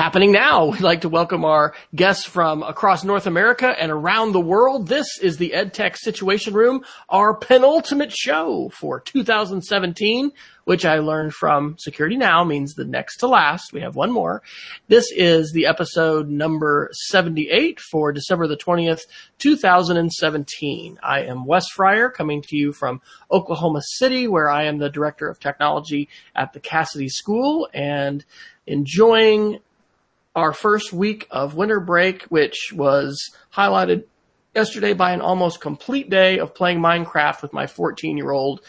happening now. We'd like to welcome our guests from across North America and around the world. This is the EdTech Situation Room, our penultimate show for 2017, which I learned from Security Now means the next to last. We have one more. This is the episode number 78 for December the 20th, 2017. I am Wes Fryer coming to you from Oklahoma City, where I am the Director of Technology at the Casady School and enjoying our first week of winter break, which was highlighted yesterday by an almost complete day of playing Minecraft with my 14 year old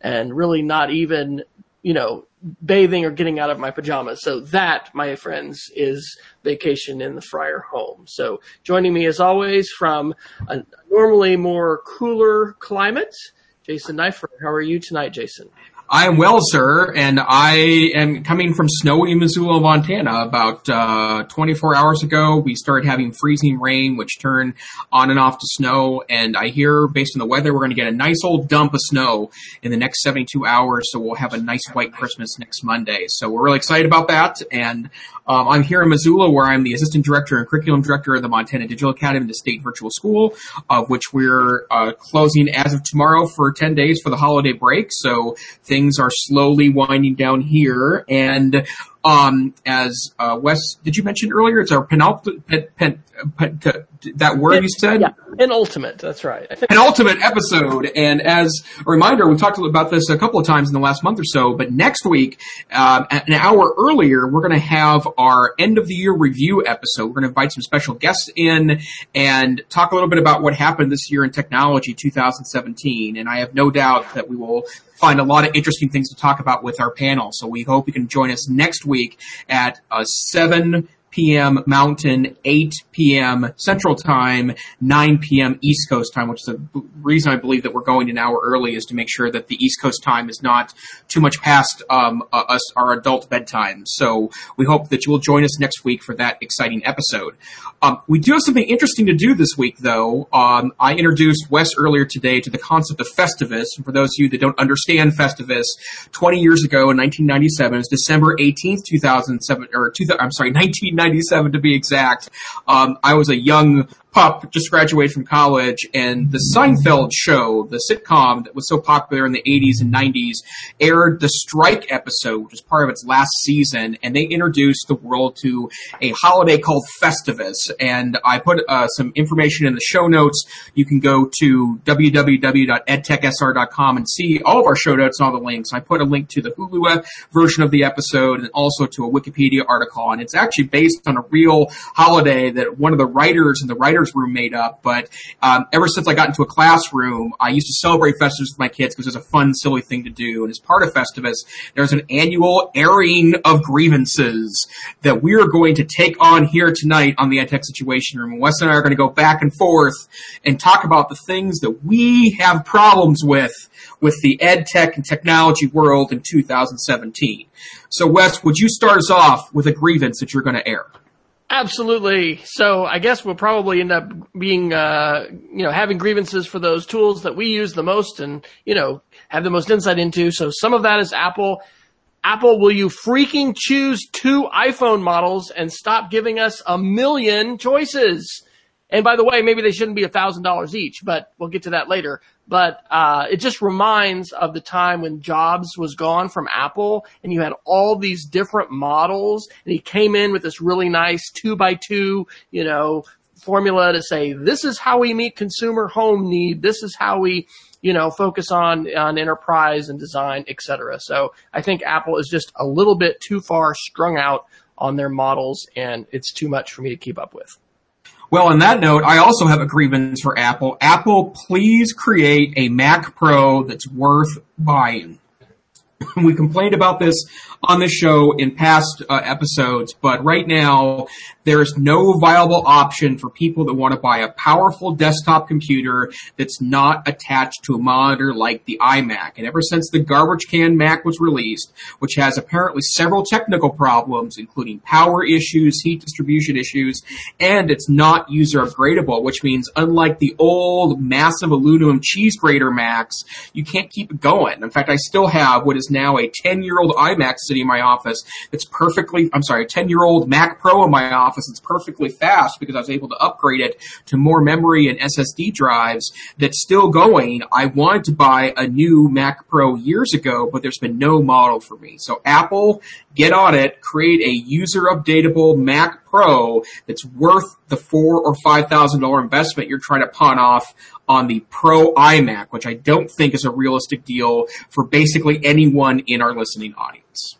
and really not even, you know, bathing or getting out of my pajamas. So that, my friends, is vacation in the Fryer home. So joining me as always from a normally more cooler climate, Jason Neiffer. How are you tonight, Jason? I am well, sir, and I am coming from snowy Missoula, Montana. About uh, 24 hours ago, we started having freezing rain, which turned on and off to snow. And I hear, based on the weather, we're going to get a nice old dump of snow in the next 72 hours. So we'll have a nice white Christmas next Monday. So we're really excited about that. And um, I'm here in Missoula, where I'm the assistant director and curriculum director of the Montana Digital Academy, the state virtual school, of which we're uh, closing as of tomorrow for 10 days for the holiday break. So things things are slowly winding down here. And um, as uh, Wes, did you mention earlier? It's our penultimate, pen, pen, pen, that word you said? Yeah, penultimate. That's right. Penultimate episode. And as a reminder, we talked about this a couple of times in the last month or so, but next week, um, an hour earlier, we're going to have our end of the year review episode. We're going to invite some special guests in and talk a little bit about what happened this year in technology 2017. And I have no doubt that we will find a lot of interesting things to talk about with our panel. So we hope you can join us next week at uh, 7 p.m. Mountain, 8 p.m. Central Time, 9 p.m. East Coast Time, which is the reason I believe that we're going an hour early is to make sure that the East Coast time is not too much past um, us our adult bedtime. So we hope that you will join us next week for that exciting episode. Um, we do have something interesting to do this week, though. Um, I introduced Wes earlier today to the concept of Festivus. And for those of you that don't understand Festivus, 20 years ago in 1997, it's December 18th, 2007, or 2000, I'm sorry, 19. 1997 to be exact. Um, I was a young pup, just graduated from college, and the Seinfeld show, the sitcom that was so popular in the 80s and 90s, aired the Strike episode, which was part of its last season, and they introduced the world to a holiday called Festivus. And I put uh, some information in the show notes. You can go to www.edtechsr.com and see all of our show notes and all the links. I put a link to the Hulu version of the episode and also to a Wikipedia article, and it's actually based on a real holiday that one of the writers in the writer writer's room made up. But um, ever since I got into a classroom, I used to celebrate Festivus with my kids because it was a fun, silly thing to do. And as part of Festivus, there's an annual airing of grievances that we are going to take on here tonight on the EdTech Situation Room. And Wes and I are going to go back and forth and talk about the things that we have problems with with the ed tech and technology world in 2017. So, Wes, would you start us off with a grievance that you're going to air? Absolutely. So I guess we'll probably end up being, uh, you know, having grievances for those tools that we use the most and, you know, have the most insight into. So some of that is Apple. Apple, will you freaking choose two iPhone models and stop giving us a million choices? And by the way, maybe they shouldn't be a thousand dollars each, but we'll get to that later. But uh, it just reminds of the time when Jobs was gone from Apple, and you had all these different models, and he came in with this really nice two by two, you know, formula to say this is how we meet consumer home need. This is how we you know, focus on on enterprise and design, et cetera. So I think Apple is just a little bit too far strung out on their models, and it's too much for me to keep up with. Well, on that note, I also have a grievance for Apple. Apple, please create a Mac Pro that's worth buying. we complained about this on the show in past uh, episodes, but right now there's no viable option for people that want to buy a powerful desktop computer that's not attached to a monitor like the iMac. And ever since the garbage can Mac was released, which has apparently several technical problems, including power issues, heat distribution issues, and it's not user upgradable, which means unlike the old massive aluminum cheese grater Macs, you can't keep it going. In fact, I still have what is now a 10 year old iMac sitting in my office that's perfectly, I'm sorry, a 10 year old Mac Pro in my office that's perfectly fast because I was able to upgrade it to more memory and SSD drives that's still going. I wanted to buy a new Mac Pro years ago, but there's been no model for me. So Apple, get on it, create a user updatable Mac Pro that's worth the four or five thousand dollar investment you're trying to pawn off on the Pro iMac, which I don't think is a realistic deal for basically anyone in our listening audience.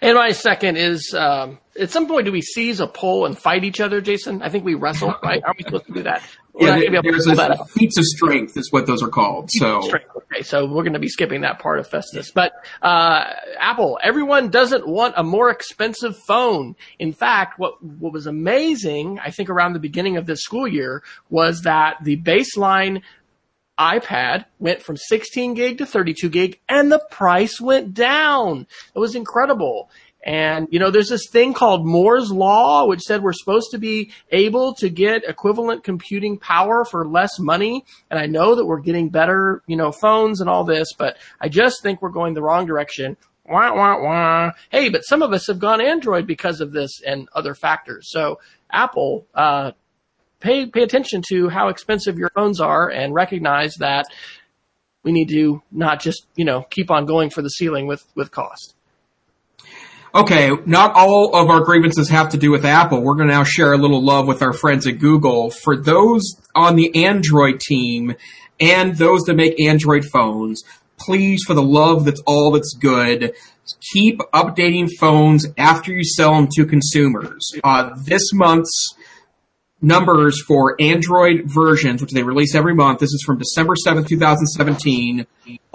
And my second is, um, at some point, do we seize a pole and fight each other, Jason? I think we wrestle, right? Are we supposed to do that? yeah, there's a feats of strength is what those are called. So okay, so we're going to be skipping that part of Festus. But uh, Apple, everyone doesn't want a more expensive phone. In fact, what what was amazing, I think, around the beginning of this school year was that the baseline iPad went from 16 gig to 32 gig and the price went down. It was incredible. And, you know, there's this thing called Moore's Law, which said we're supposed to be able to get equivalent computing power for less money. And I know that we're getting better, you know, phones and all this, but I just think we're going the wrong direction. Wah, wah, wah. Hey, but some of us have gone Android because of this and other factors. So Apple, uh, pay, pay attention to how expensive your phones are and recognize that we need to not just, you know, keep on going for the ceiling with, with cost okay, not all of our grievances have to do with Apple. We're going to now share a little love with our friends at Google. For those on the Android team and those that make Android phones, please, for the love that's all that's good, keep updating phones after you sell them to consumers. Uh, this month's numbers for Android versions, which they release every month, this is from December 7th, 2017,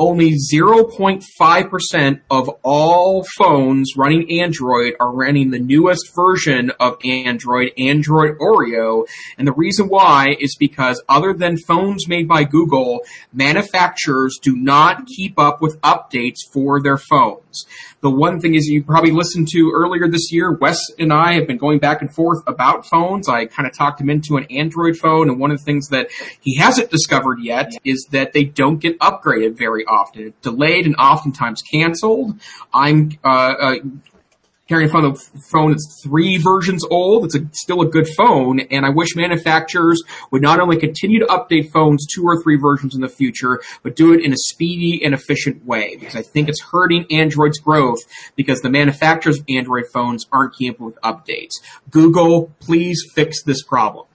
only 0.5% of all phones running Android are running the newest version of Android, Android Oreo. And the reason why is because other than phones made by Google, manufacturers do not keep up with updates for their phones. The one thing is you probably listened to earlier this year, Wes and I have been going back and forth about phones. I kind of talked him into an Android phone and one of the things that he hasn't discovered yet is that they don't get upgraded very often. Often delayed and oftentimes canceled. I'm uh, uh, carrying a phone, that's three versions old. It's a, still a good phone, and I wish manufacturers would not only continue to update phones two or three versions in the future, but do it in a speedy and efficient way. Because I think it's hurting Android's growth because the manufacturers of Android phones aren't keeping with updates. Google, please fix this problem.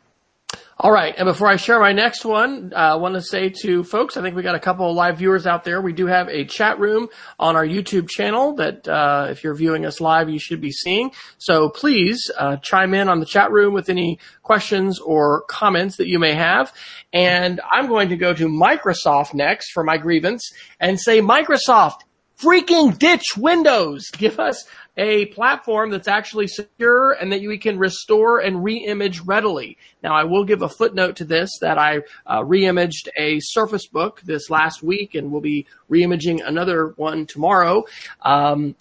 All right. And before I share my next one, uh, I want to say to folks, I think we got a couple of live viewers out there. We do have a chat room on our YouTube channel that, uh, if you're viewing us live, you should be seeing. So please, uh, chime in on the chat room with any questions or comments that you may have. And I'm going to go to Microsoft next for my grievance and say, Microsoft, freaking ditch Windows. Give us a platform that's actually secure and that we can restore and re-image readily. Now, I will give a footnote to this that I uh, re-imaged a Surface Book this last week and we'll be re-imaging another one tomorrow. Um,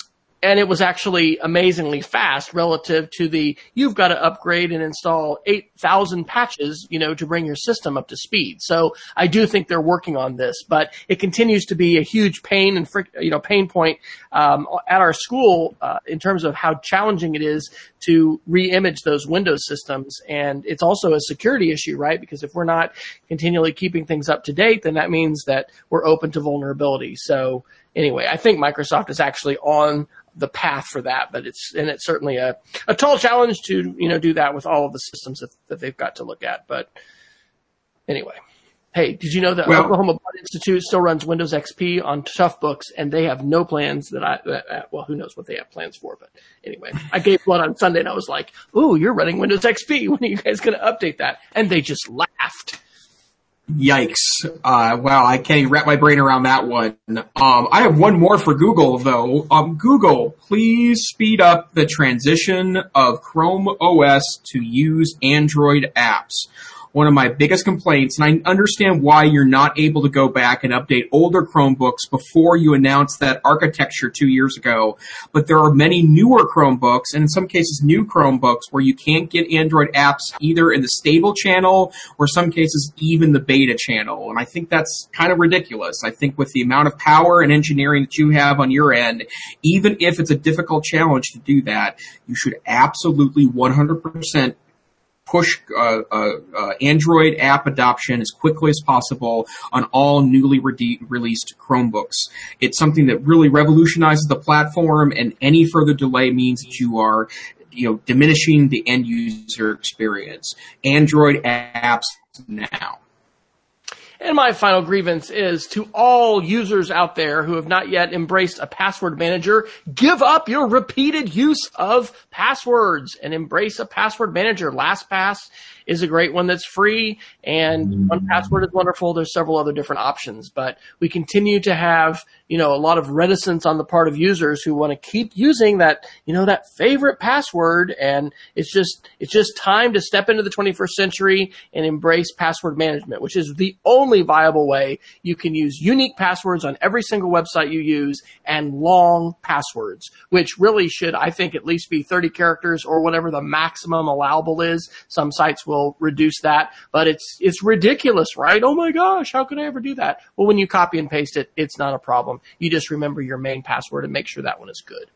and it was actually amazingly fast relative to the you've got to upgrade and install 8,000 patches, you know, to bring your system up to speed. So I do think they're working on this, but it continues to be a huge pain and you know pain point um, at our school uh, in terms of how challenging it is to re-image those Windows systems, and it's also a security issue, right? Because if we're not continually keeping things up to date, then that means that we're open to vulnerability. So anyway, I think Microsoft is actually on the path for that, but it's and it's certainly a, a tall challenge to you know do that with all of the systems that, that they've got to look at. But anyway, hey, did you know that well, Oklahoma Blood Institute still runs Windows XP on Toughbooks, and they have no plans that I that, well, who knows what they have plans for? But anyway, I gave blood on Sunday, and I was like, "Ooh, you're running Windows XP. When are you guys going to update that?" And they just laughed. Yikes. Uh, wow, I can't even wrap my brain around that one. Um, I have one more for Google though. Um, Google, please speed up the transition of Chrome OS to use Android apps. One of my biggest complaints, and I understand why you're not able to go back and update older Chromebooks before you announced that architecture two years ago. But there are many newer Chromebooks, and in some cases new Chromebooks, where you can't get Android apps either in the stable channel or some cases even the beta channel. And I think that's kind of ridiculous. I think with the amount of power and engineering that you have on your end, even if it's a difficult challenge to do that, you should absolutely 100% push uh, uh, uh, Android app adoption as quickly as possible on all newly re- released Chromebooks. It's something that really revolutionizes the platform, and any further delay means that you are you know, diminishing the end user experience. Android apps now. And my final grievance is to all users out there who have not yet embraced a password manager, give up your repeated use of passwords and embrace a password manager. LastPass is a great one that's free and mm-hmm. one password is wonderful. There's several other different options, but we continue to have, you know, a lot of reticence on the part of users who want to keep using that, you know, that favorite password. And it's just, it's just time to step into the 21st century and embrace password management, which is the only viable way you can use unique passwords on every single website you use and long passwords, which really should, I think, at least be 30 characters or whatever the maximum allowable is. Some sites will will reduce that, but it's, it's ridiculous, right? Oh my gosh, how could I ever do that? Well, when you copy and paste it, it's not a problem. You just remember your main password and make sure that one is good.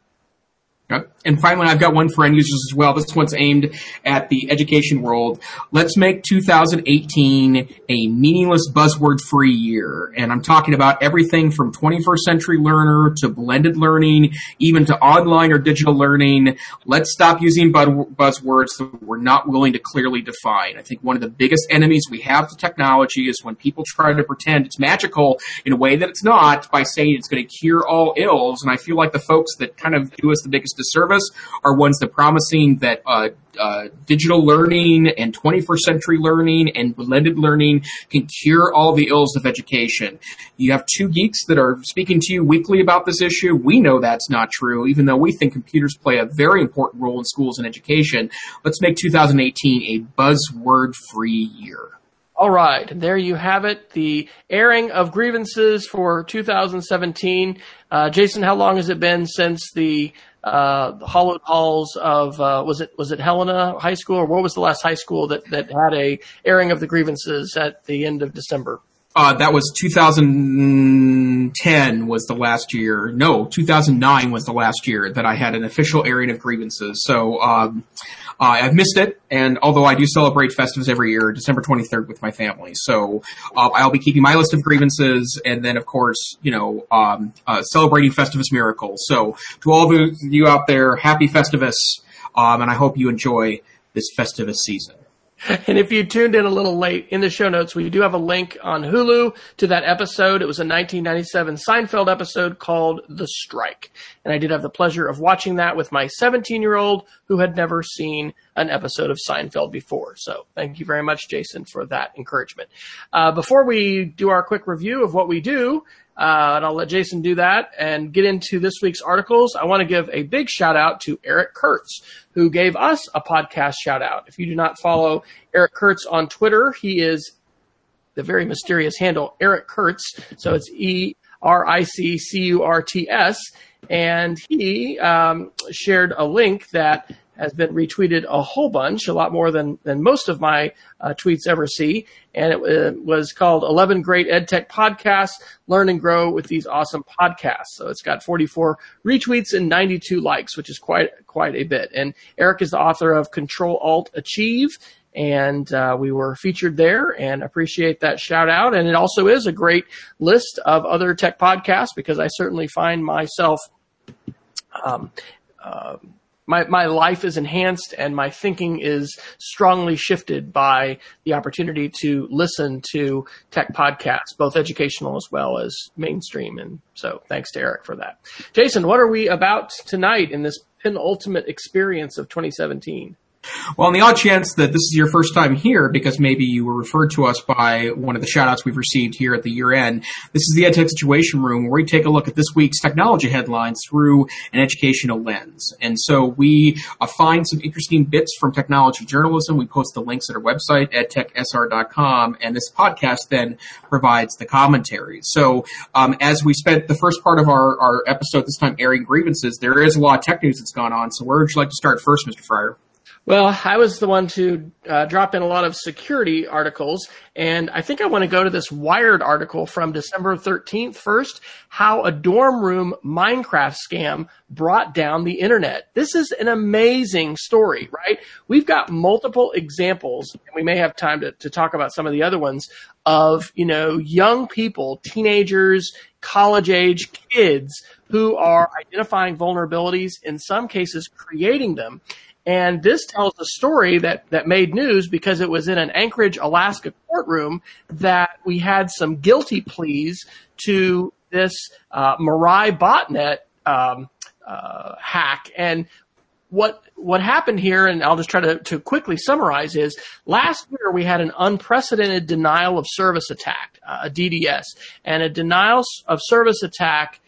Uh, and finally, I've got one for end users as well. This one's aimed at the education world. Let's make 2018 a meaningless buzzword free year. And I'm talking about everything from 21st century learner to blended learning, even to online or digital learning. Let's stop using buzzwords that we're not willing to clearly define. I think one of the biggest enemies we have to technology is when people try to pretend it's magical in a way that it's not by saying it's going to cure all ills. And I feel like the folks that kind of do us the biggest service are ones that promising that uh, uh, digital learning and 21st century learning and blended learning can cure all the ills of education. You have two geeks that are speaking to you weekly about this issue. We know that's not true, even though we think computers play a very important role in schools and education. Let's make 2018 a buzzword free year. All right, there you have it. The airing of grievances for 2017. Uh, Jason, how long has it been since the uh, hollowed halls of uh, was it was it Helena High School or what was the last high school that that had a airing of the grievances at the end of December? Uh, that was 2010 was the last year. No, 2009 was the last year that I had an official airing of grievances. So um, uh, I've missed it, and although I do celebrate Festivus every year, December 23rd with my family. So uh, I'll be keeping my list of grievances, and then of course, you know, um, uh, celebrating Festivus miracles. So to all of you out there, happy Festivus, um, and I hope you enjoy this Festivus season. And if you tuned in a little late in the show notes, we do have a link on Hulu to that episode. It was a 1997 Seinfeld episode called The Strike. And I did have the pleasure of watching that with my 17 year old who had never seen an episode of Seinfeld before. So thank you very much, Jason, for that encouragement. Uh, before we do our quick review of what we do, uh, and I'll let Jason do that and get into this week's articles. I want to give a big shout out to Eric Curts, who gave us a podcast shout out. If you do not follow Eric Curts on Twitter, he is the very mysterious handle Eric Curts. So it's E R I C C U R T S. And he um, shared a link that has been retweeted a whole bunch, a lot more than, than most of my uh, tweets ever see. And it uh, was called 11 Great EdTech Podcasts, Learn and Grow with these awesome podcasts. So it's got 44 retweets and 92 likes, which is quite, quite a bit. And Eric is the author of Control Alt Achieve. And uh, we were featured there and appreciate that shout out. And it also is a great list of other tech podcasts because I certainly find myself um, uh, my, my life is enhanced and my thinking is strongly shifted by the opportunity to listen to tech podcasts, both educational as well as mainstream. And so thanks to Eric for that. Jason, what are we about tonight in this penultimate experience of 2017? Well, on the odd chance that this is your first time here, because maybe you were referred to us by one of the shoutouts we've received here at the year end, this is the EdTech Situation Room where we take a look at this week's technology headlines through an educational lens. And so we uh, find some interesting bits from technology journalism. We post the links at our website, edtechsr.com, and this podcast then provides the commentary. So um, as we spent the first part of our, our episode this time airing grievances, there is a lot of tech news that's gone on. So where would you like to start first, Mr. Fryer? Well, I was the one to uh, drop in a lot of security articles, and I think I want to go to this Wired article from December 13th first, how a dorm room Minecraft scam brought down the internet. This is an amazing story, right? We've got multiple examples, and we may have time to, to talk about some of the other ones, of, you know, young people, teenagers, college age kids who are identifying vulnerabilities, in some cases creating them and this tells a story that, that made news because it was in an Anchorage, Alaska courtroom that we had some guilty pleas to this uh, Mirai botnet um, uh, hack. And what what happened here, and I'll just try to, to quickly summarize, is last year we had an unprecedented denial of service attack, uh, a DDoS, and a denial of service attack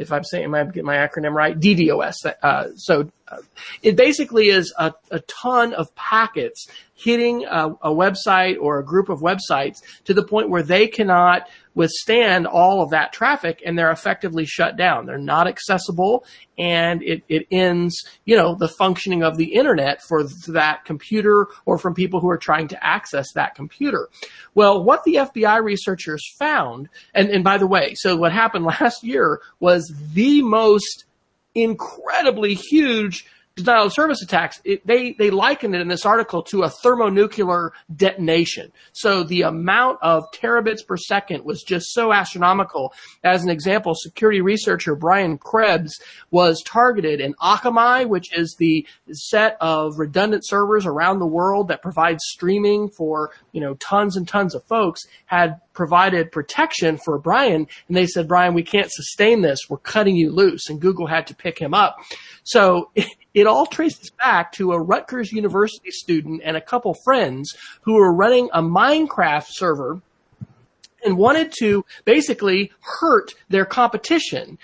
if I'm saying, I getting my acronym right? DDoS. Uh, so uh, it basically is a, a, ton of packets hitting a, a, website or a group of websites to the point where they cannot withstand all of that traffic and they're effectively shut down. They're not accessible and it, it ends, you know, the functioning of the internet for that computer or from people who are trying to access that computer. Well, what the FBI researchers found, and, and by the way, so what happened last year was the most incredibly huge denial of service attacks, it, they, they likened it in this article to a thermonuclear detonation. So the amount of terabits per second was just so astronomical. As an example, security researcher Brian Krebs was targeted in Akamai, which is the set of redundant servers around the world that provides streaming for, you know, tons and tons of folks, had provided protection for Brian, and they said, Brian, we can't sustain this. We're cutting you loose. And Google had to pick him up. So it all traces back to a Rutgers University student and a couple friends who were running a Minecraft server and wanted to basically hurt their competition.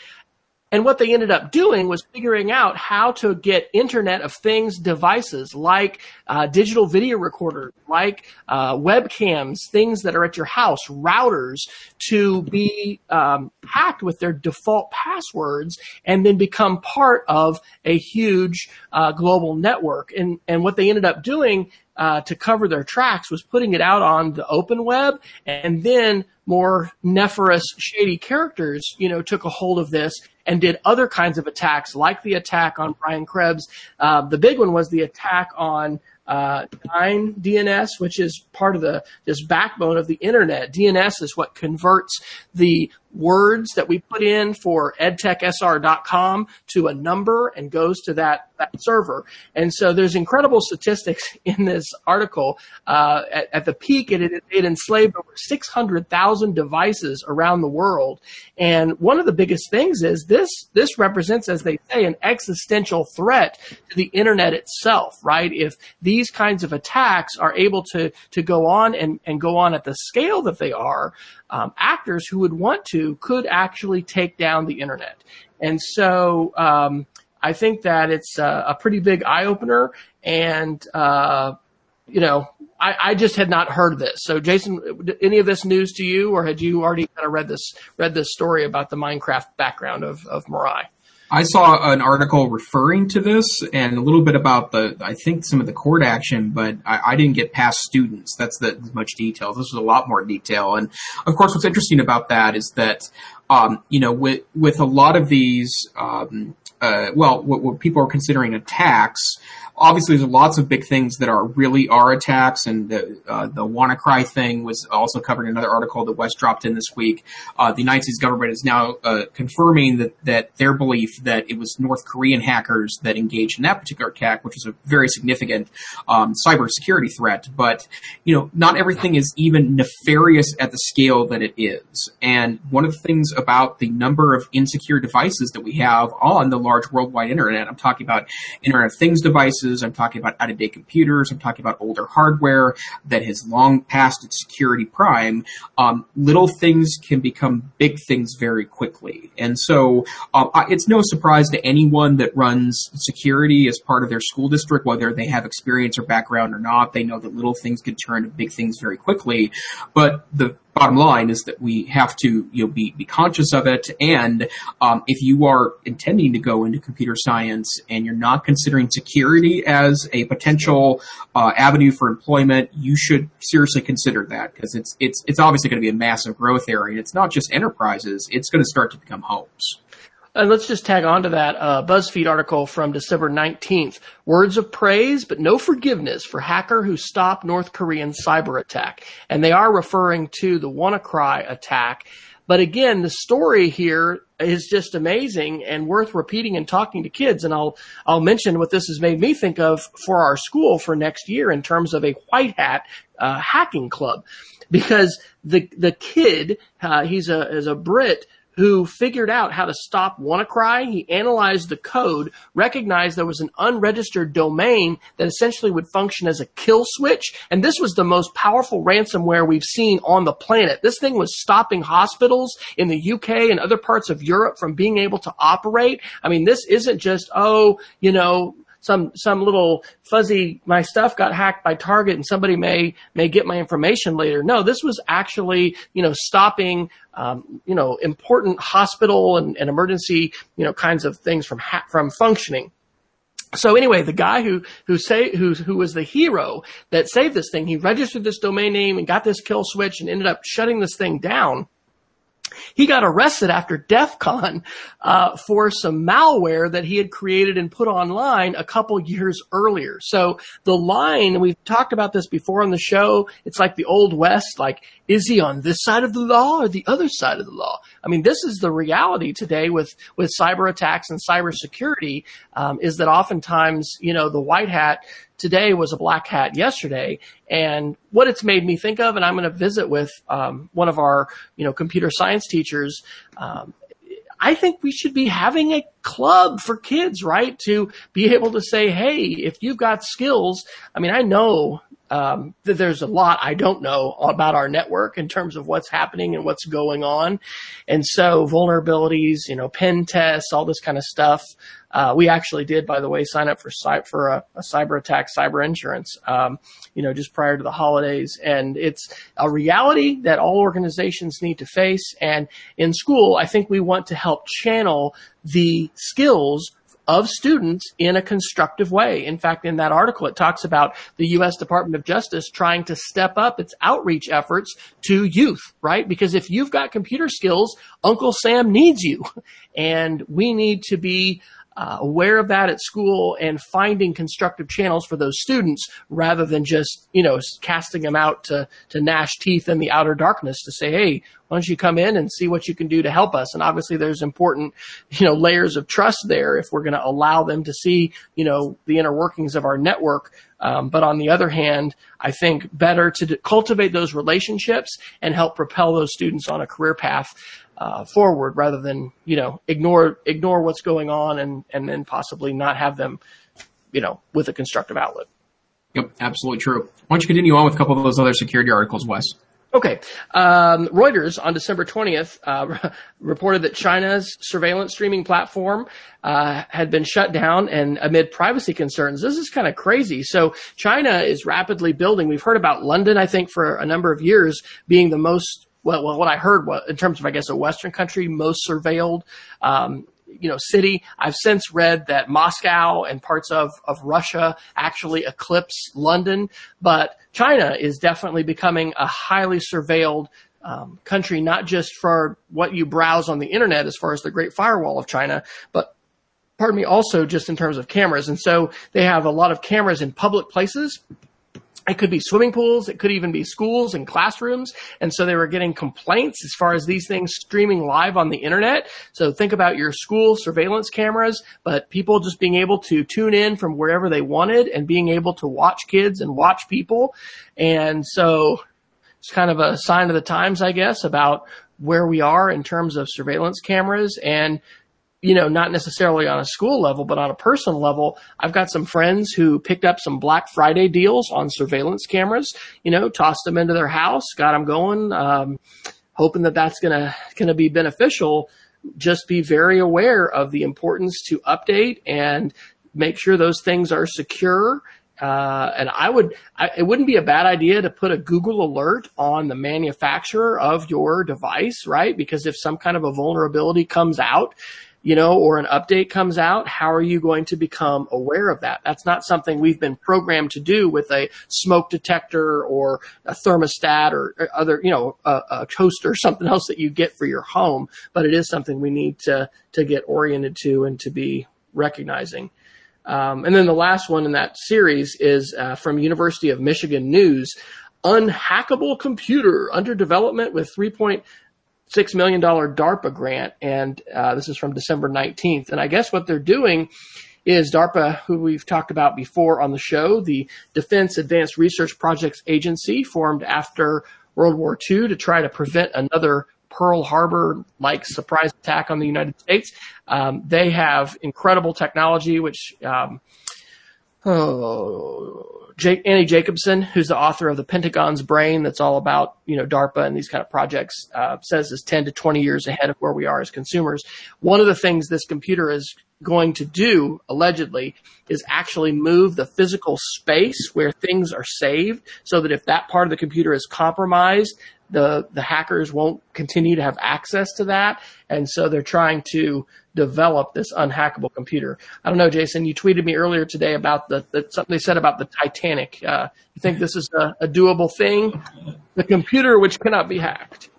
And what they ended up doing was figuring out how to get Internet of Things devices like uh, digital video recorders, like uh, webcams, things that are at your house, routers, to be um, hacked with their default passwords and then become part of a huge uh, global network. And, and what they ended up doing uh, to cover their tracks was putting it out on the open web and then more nefarious, shady characters, you know, took a hold of this and did other kinds of attacks, like the attack on Brian Krebs. Uh, the big one was the attack on uh, Dyn DNS, which is part of the this backbone of the internet. DNS is what converts the words that we put in for edtechsr.com to a number and goes to that, that server. And so there's incredible statistics in this article. Uh, at, at, the peak, it, it, it enslaved over 600,000 devices around the world. And one of the biggest things is this, this represents, as they say, an existential threat to the internet itself, right? If these kinds of attacks are able to, to go on and, and go on at the scale that they are, um, actors who would want to could actually take down the internet. And so um, I think that it's a, a pretty big eye opener. And, uh, you know, I, I, just had not heard this. So, Jason, any of this news to you, or had you already kind of read this read this story about the Minecraft background of of Mirai? I saw an article referring to this and a little bit about the, I think some of the court action, but I, I didn't get past students. That's the much detail. This was a lot more detail. And of course, what's interesting about that is that, um, you know, with, with a lot of these, um, uh, well, what, what people are considering attacks, obviously there's lots of big things that are really are attacks, and the uh, the WannaCry thing was also covered in another article that Wes dropped in this week. Uh, the United States government is now uh, confirming that that their belief that it was North Korean hackers that engaged in that particular attack, which was a very significant um, cybersecurity threat. But you know, not everything is even nefarious at the scale that it is. And one of the things about the number of insecure devices that we have on the large worldwide internet, I'm talking about Internet of Things devices viruses. I'm talking about out of date computers. I'm talking about older hardware that has long passed its security prime. Um, little things can become big things very quickly. And so uh, it's no surprise to anyone that runs security as part of their school district, whether they have experience or background or not. They know that little things can turn to big things very quickly. But the bottom line is that we have to you know be, be conscious of it. And um, if you are intending to go into computer science and you're not considering security as a potential uh, avenue for employment you should seriously consider that because it's it's it's obviously going to be a massive growth area. And it's not just enterprises it's going to start to become homes and let's just tag on to that uh, BuzzFeed article from December 19th. Words of praise, but no forgiveness for hacker who stopped North Korean cyber attack. And they are referring to the WannaCry attack. But again, the story here is just amazing and worth repeating and talking to kids. And I'll, I'll mention what this has made me think of for our school for next year in terms of a white hat, uh, hacking club. Because the, the kid, uh, he's a, is a Brit, who figured out how to stop WannaCry. He analyzed the code, recognized there was an unregistered domain that essentially would function as a kill switch. And this was the most powerful ransomware we've seen on the planet. This thing was stopping hospitals in the UK and other parts of Europe from being able to operate. I mean, this isn't just, oh, you know, some some little fuzzy my stuff got hacked by Target and somebody may may get my information later. No, this was actually you know stopping um, you know important hospital and, and emergency you know kinds of things from ha- from functioning. So anyway, the guy who who say who who was the hero that saved this thing, he registered this domain name and got this kill switch and ended up shutting this thing down. He got arrested after DEF CON uh, for some malware that he had created and put online a couple years earlier. So the line, we've talked about this before on the show, it's like the Old West, like, is he on this side of the law or the other side of the law? I mean, this is the reality today with, with cyber attacks and cybersecurity, um, is that oftentimes, you know, the white hat today was a black hat yesterday. And what it's made me think of, and I'm going to visit with um, one of our, you know, computer science teachers. Um, I think we should be having a club for kids, right? To be able to say, hey, if you've got skills, I mean, I know um, that there's a lot I don't know about our network in terms of what's happening and what's going on. And so vulnerabilities, you know, pen tests, all this kind of stuff. Uh, we actually did, by the way, sign up for for a, a cyber attack, cyber insurance, um, you know, just prior to the holidays. And it's a reality that all organizations need to face. And in school, I think we want to help channel the skills of students in a constructive way. In fact, in that article, it talks about the U.S. Department of Justice trying to step up its outreach efforts to youth, right? Because if you've got computer skills, Uncle Sam needs you. And we need to be uh, aware of that at school and finding constructive channels for those students rather than just, you know, casting them out to, to gnash teeth in the outer darkness to say, hey, why don't you come in and see what you can do to help us? And obviously there's important, you know, layers of trust there if we're going to allow them to see, you know, the inner workings of our network. Um, but on the other hand, I think better to d- cultivate those relationships and help propel those students on a career path uh, forward rather than you know ignore ignore what's going on and and then possibly not have them you know with a constructive outlet. Yep, absolutely true. Why don't you continue on with a couple of those other security articles, Wes? Okay. Um, Reuters on December 20th uh, reported that China's surveillance streaming platform uh, had been shut down and amid privacy concerns. This is kind of crazy. So China is rapidly building. We've heard about London, I think, for a number of years being the most well, well, what I heard was, in terms of, I guess, a Western country most surveilled, um, you know, city. I've since read that Moscow and parts of, of Russia actually eclipse London, but China is definitely becoming a highly surveilled um, country, not just for what you browse on the internet as far as the Great Firewall of China, but pardon me, also just in terms of cameras. And so they have a lot of cameras in public places it could be swimming pools. It could even be schools and classrooms. And so they were getting complaints as far as these things streaming live on the internet. So think about your school surveillance cameras, but people just being able to tune in from wherever they wanted and being able to watch kids and watch people. And so it's kind of a sign of the times, I guess, about where we are in terms of surveillance cameras and you know, not necessarily on a school level, but on a personal level, I've got some friends who picked up some Black Friday deals on surveillance cameras, you know, tossed them into their house, got them going, um, hoping that that's gonna, gonna be beneficial. Just be very aware of the importance to update and make sure those things are secure uh, and I would, I, it wouldn't be a bad idea to put a Google alert on the manufacturer of your device, right? Because if some kind of a vulnerability comes out, you know, or an update comes out, how are you going to become aware of that? That's not something we've been programmed to do with a smoke detector or a thermostat or other, you know, a, a toaster or something else that you get for your home. But it is something we need to, to get oriented to and to be recognizing. Um, and then the last one in that series is uh, from University of Michigan News, unhackable computer under development with 3.6 million dollar DARPA grant, and uh, this is from December 19th. And I guess what they're doing is DARPA, who we've talked about before on the show, the Defense Advanced Research Projects Agency, formed after World War II to try to prevent another Pearl Harbor like surprise attack on the United States. Um, they have incredible technology, which um, oh, Jake, Annie Jacobsen, who's the author of the Pentagon's Brain, that's all about you know DARPA and these kind of projects, uh, says is 10 to 20 years ahead of where we are as consumers. One of the things this computer is going to do, allegedly, is actually move the physical space where things are saved so that if that part of the computer is compromised, the the hackers won't continue to have access to that, and so they're trying to develop this unhackable computer. I don't know, Jason. You tweeted me earlier today about the, the something they said about the Titanic. Uh, you think this is a, a doable thing? The computer which cannot be hacked.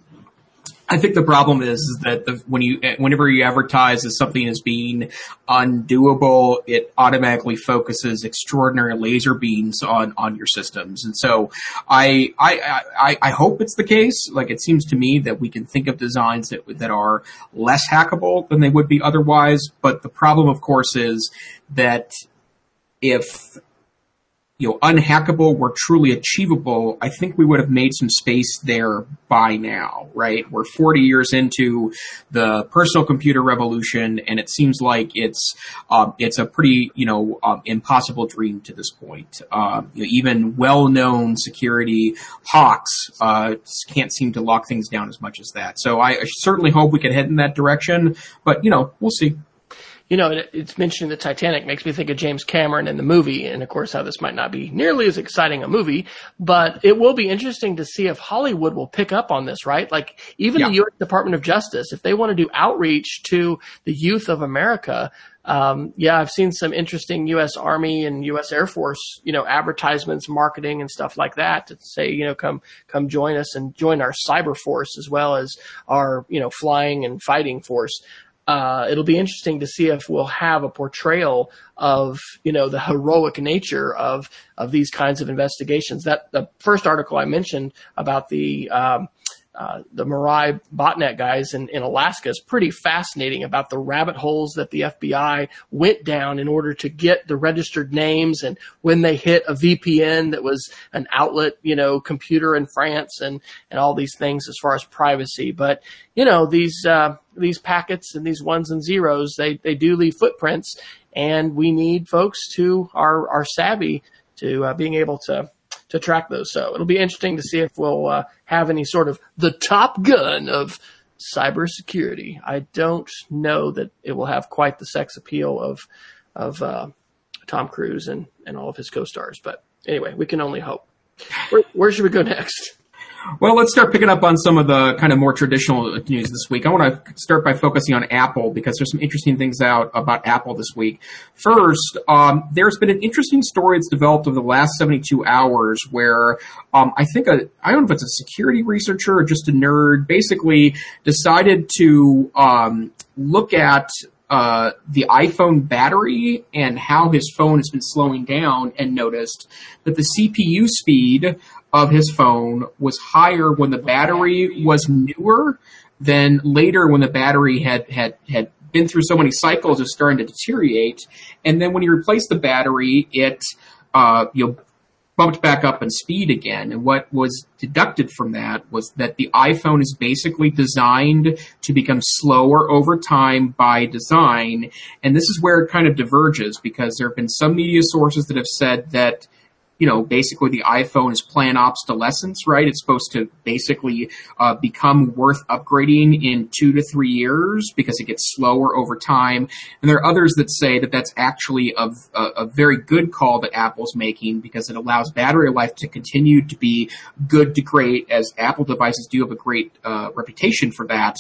I think the problem is, is that the, when you, whenever you advertise as something as being undoable, it automatically focuses extraordinary laser beams on, on your systems. And so I, I, I, I hope it's the case. Like it seems to me that we can think of designs that, that are less hackable than they would be otherwise. But the problem, of course, is that if you know, unhackable were truly achievable, I think we would have made some space there by now, right? We're 40 years into the personal computer revolution, and it seems like it's um, it's a pretty you know um, impossible dream to this point. Um, you know, even well-known security hawks uh, can't seem to lock things down as much as that. So I certainly hope we can head in that direction, but you know, we'll see you know, it's mentioning the Titanic makes me think of James Cameron in the movie, and of course, how this might not be nearly as exciting a movie, but it will be interesting to see if Hollywood will pick up on this, right? Like, even yeah. the U.S. Department of Justice, if they want to do outreach to the youth of America, um, yeah, I've seen some interesting U.S. Army and U.S. Air Force, you know, advertisements, marketing, and stuff like that to say, you know, come come join us and join our cyber force as well as our, you know, flying and fighting force uh, it'll be interesting to see if we'll have a portrayal of you know the heroic nature of of these kinds of investigations. That the first article I mentioned about the um, uh, the Mirai botnet guys in, in Alaska is pretty fascinating about the rabbit holes that the FBI went down in order to get the registered names and when they hit a VPN that was an outlet, you know, computer in France and, and all these things as far as privacy. But, you know, these, uh, these packets and these ones and zeros, they, they do leave footprints and we need folks who are, are savvy to uh, being able to to track those. So it'll be interesting to see if we'll uh, have any sort of the top gun of cybersecurity. I don't know that it will have quite the sex appeal of of uh, Tom Cruise and, and all of his co-stars. But anyway, we can only hope. Where, where should we go next? Well, let's start picking up on some of the kind of more traditional news this week. I want to start by focusing on Apple because there's some interesting things out about Apple this week. First, um, there's been an interesting story that's developed over the last 72 hours where um, I think a, I don't know if it's a security researcher or just a nerd basically decided to um, look at uh, the iPhone battery and how his phone has been slowing down and noticed that the CPU speed of his phone was higher when the battery was newer than later when the battery had, had, had been through so many cycles of starting to deteriorate. And then when you replace the battery, it, uh, you know, bumped back up in speed again. And what was deducted from that was that the iPhone is basically designed to become slower over time by design. And this is where it kind of diverges because there have been some media sources that have said that you know, basically the iPhone is planned obsolescence, right? It's supposed to basically uh, become worth upgrading in two to three years because it gets slower over time. And there are others that say that that's actually a, a, a very good call that Apple's making because it allows battery life to continue to be good to great, as Apple devices do have a great uh, reputation for that.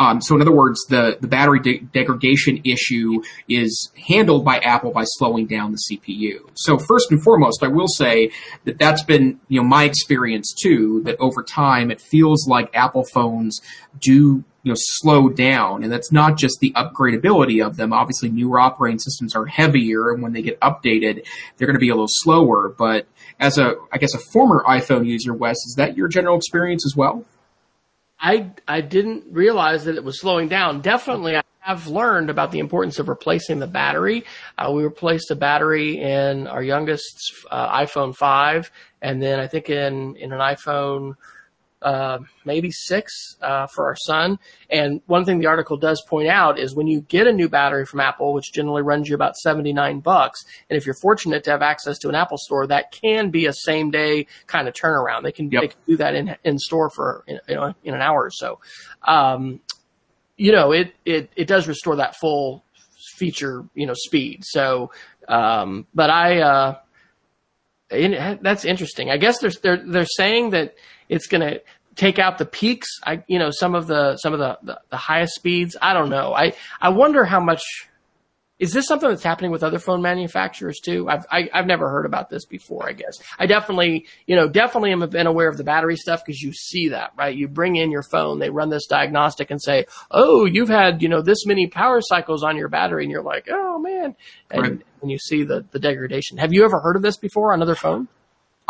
Um, so in other words, the, the battery de- degradation issue is handled by Apple by slowing down the CPU. So first and foremost, I will say that that's been, you know, my experience too, that over time it feels like Apple phones do you know slow down. And that's not just the upgradability of them. Obviously newer operating systems are heavier and when they get updated they're going to be a little slower. But as a i guess a former iphone user wes is that your general experience as well I I didn't realize that it was slowing down. Definitely, I have learned about the importance of replacing the battery. Uh, we replaced a battery in our youngest uh, iPhone 5, and then I think in in an iPhone uh, maybe six uh, for our son. And one thing the article does point out is when you get a new battery from Apple, which generally runs you about 79 bucks, and if you're fortunate to have access to an Apple store, that can be a same day kind of turnaround. They can, yep. they can do that in, in store for, you know, in an hour or so. Um, you know, it, it, it does restore that full feature, you know, speed. So, um, but I, uh, in, that's interesting. I guess they're, they're, they're saying that it's going to take out the peaks. I, you know, some of the, some of the, the, the highest speeds. I don't know. I, I wonder how much, is this something that's happening with other phone manufacturers too? I've I, have i have never heard about this before. I guess I definitely you know definitely am been aware of the battery stuff because you see that right. You bring in your phone, they run this diagnostic and say, oh, you've had you know this many power cycles on your battery, and you're like, oh man, and right. when you see the the degradation. Have you ever heard of this before on other phone?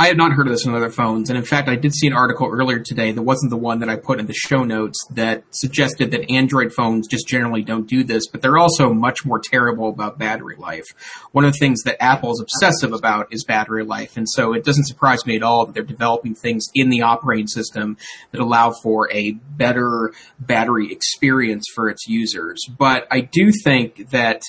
I had not heard of this on other phones, and in fact, I did see an article earlier today that wasn't the one that I put in the show notes that suggested that Android phones just generally don't do this, but they're also much more terrible about battery life. One of the things that Apple is obsessive about is battery life, and so it doesn't surprise me at all that they're developing things in the operating system that allow for a better battery experience for its users. But I do think that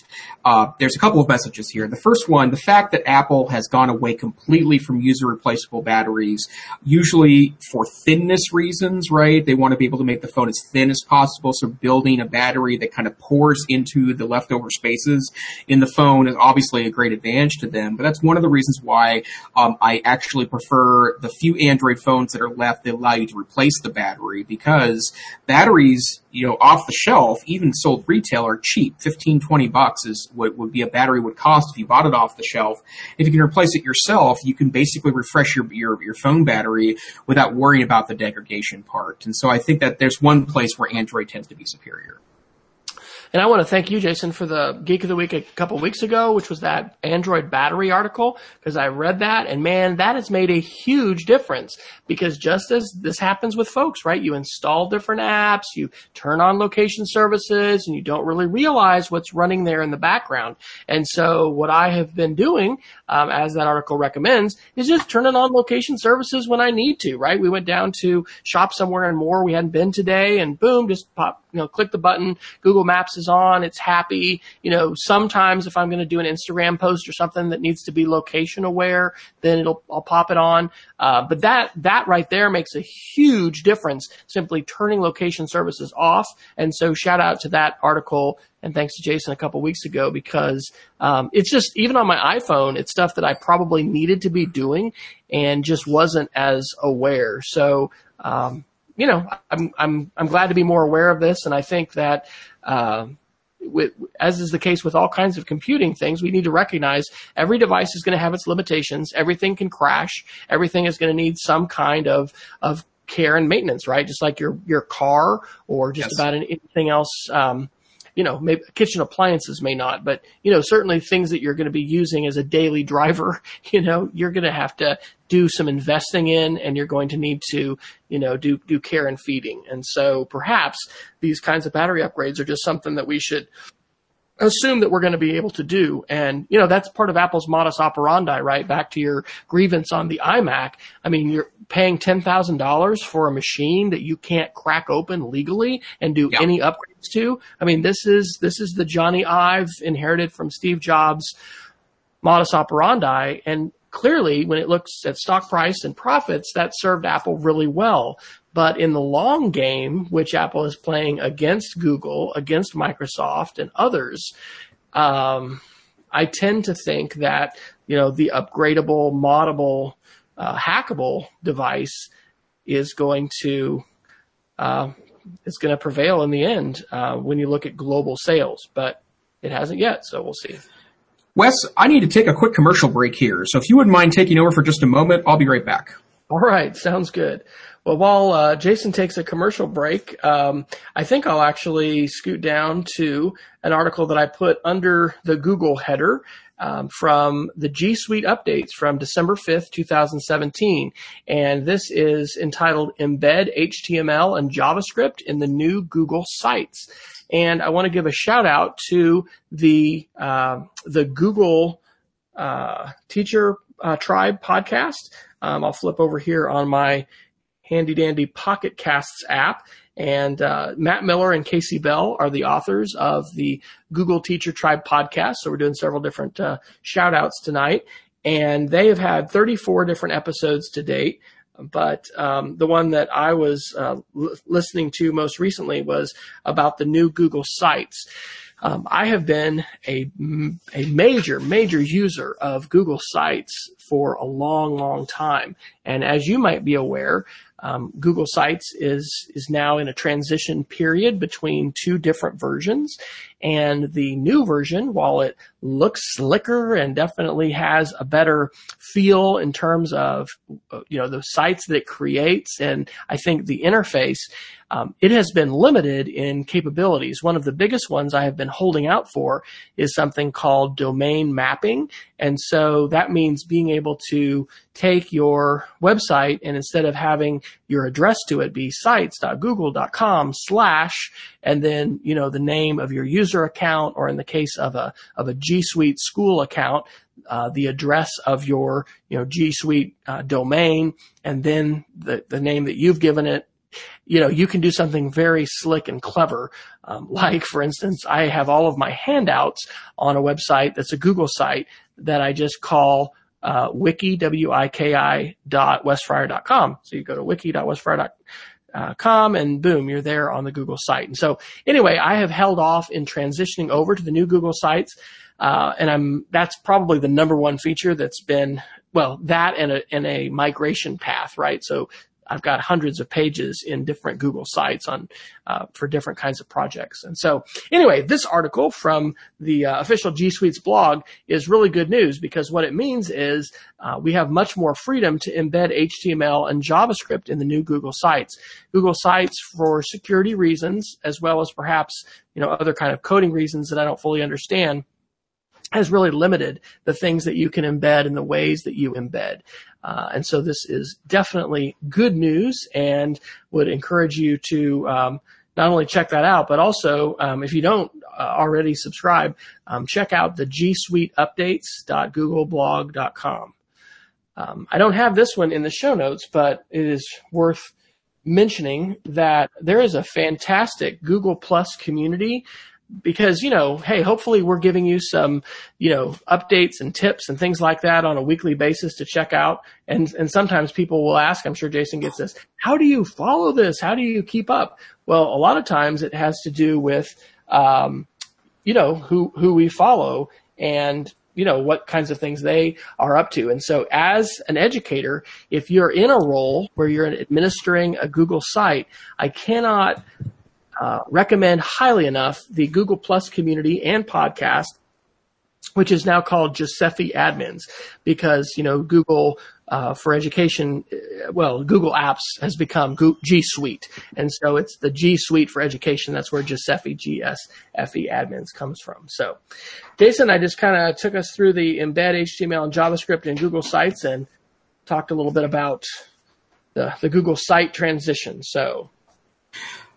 uh, there's a couple of messages here. The first one, the fact that Apple has gone away completely from user replaceable batteries, usually for thinness reasons, right? They want to be able to make the phone as thin as possible. So building a battery that kind of pours into the leftover spaces in the phone is obviously a great advantage to them. But that's one of the reasons why um, I actually prefer the few Android phones that are left that allow you to replace the battery because batteries, you know, off the shelf, even sold retail are cheap. 15, 20 bucks is what would be a battery would cost if you bought it off the shelf. If you can replace it yourself, you can basically refresh your, your, your phone battery without worrying about the degradation part. And so I think that there's one place where Android tends to be superior. And I want to thank you, Jason, for the Geek of the Week a couple weeks ago, which was that Android battery article, because I read that and man, that has made a huge difference because just as this happens with folks, right? You install different apps, you turn on location services and you don't really realize what's running there in the background. And so what I have been doing, um, as that article recommends, is just turning on location services when I need to, right? We went down to shop somewhere and more we hadn't been today and boom, just pop, you know, click the button. Google Maps is on. It's happy. You know, sometimes if I'm going to do an Instagram post or something that needs to be location aware, then it'll, I'll pop it on. Uh, but that, that right there makes a huge difference simply turning location services off. And so shout out to that article and thanks to Jason a couple weeks ago because um, it's just even on my iPhone, it's stuff that I probably needed to be doing and just wasn't as aware. So um, you know, I'm I'm I'm glad to be more aware of this, and I think that. Uh, with, as is the case with all kinds of computing things, we need to recognize every device is going to have its limitations. Everything can crash. Everything is going to need some kind of of care and maintenance, right? Just like your your car or just yes. about anything else. Um, you know, maybe kitchen appliances may not, but you know, certainly things that you're going to be using as a daily driver, you know, you're going to have to do some investing in and you're going to need to, you know, do, do care and feeding. And so perhaps these kinds of battery upgrades are just something that we should assume that we're going to be able to do. And, you know, that's part of Apple's modus operandi, right? Back to your grievance on the iMac. I mean, you're paying $10,000 for a machine that you can't crack open legally and do any upgrades to. I mean, this is, this is the Jony Ive inherited from Steve Jobs modus operandi. And clearly when it looks at stock price and profits, that served Apple really well. But in the long game, which Apple is playing against Google, against Microsoft and others, um, I tend to think that, you know, the upgradable, moddable, uh, hackable device is going to, uh, is going to prevail in the end, uh, when you look at global sales, but it hasn't yet. So we'll see. Wes, I need to take a quick commercial break here. So if you wouldn't mind taking over for just a moment, I'll be right back. All right. Sounds good. Well, while uh, Jason takes a commercial break, um, I think I'll actually scoot down to an article that I put under the Google header um, from the G Suite updates from December 5th, 2017. And this is entitled Embed HTML and JavaScript in the New Google Sites. And I want to give a shout out to the, uh, the Google uh, Teacher uh, Tribe podcast. Um, I'll flip over here on my handy dandy Pocket Casts app. And uh, Matt Miller and Kasey Bell are the authors of the Google Teacher Tribe podcast. So we're doing several different uh, shout outs tonight. And they have had 34 different episodes to date. But um, the one that I was uh, l- listening to most recently was about the new Google Sites. Um, I have been a, a major, major user of Google Sites for a long, long time. And as you might be aware, um, Google Sites is is now in a transition period between two different versions, and the new version, while it looks slicker and definitely has a better feel in terms of you know the sites that it creates, and I think the interface, um, it has been limited in capabilities. One of the biggest ones I have been holding out for is something called domain mapping. And so that means being able to take your website and instead of having your address to it be sites.google.com slash and then, you know, the name of your user account or in the case of a, of a G Suite school account, uh, the address of your, you know, G Suite uh, domain and then the, the name that you've given it you know, you can do something very slick and clever. Um, like, for instance, I have all of my handouts on a website that's a Google site that I just call uh, wiki, W-I-K-I dot wesfryer.com. So you go to wiki.wesfryer.com and boom, you're there on the Google site. And so anyway, I have held off in transitioning over to the new Google sites. Uh, and I'm, that's probably the number one feature that's been well, that and a, and a migration path, right? So I've got hundreds of pages in different Google sites on uh, for different kinds of projects. And so, anyway, this article from the uh, official G Suite's blog is really good news because what it means is uh, we have much more freedom to embed HTML and JavaScript in the new Google sites. Google sites, for security reasons, as well as perhaps you know other kind of coding reasons that I don't fully understand has really limited the things that you can embed and the ways that you embed. Uh, and so this is definitely good news and would encourage you to um, not only check that out, but also um, if you don't uh, already subscribe, um, check out the G Suite updates.googleblog.com. Um, I don't have this one in the show notes, but it is worth mentioning that there is a fantastic Google Plus community because you know hey hopefully we're giving you some you know updates and tips and things like that on a weekly basis to check out. And and sometimes people will ask i'm sure jason gets this how do you follow this? How do you keep up? Well a lot of times it has to do with um, you know who who we follow and you know what kinds of things they are up to. And so as an educator if you're in a role where you're administering a google site i cannot uh, recommend highly enough the Google Plus community and podcast, which is now called Giuseppe Admins, because you know Google uh, for education, uh, well, Google Apps has become G Suite, and so it's the G Suite for education. That's where Giuseppe G S F E Admins comes from. So, Jason, I just kind of took us through the embed HTML and JavaScript in Google Sites and talked a little bit about the, the Google site transition. So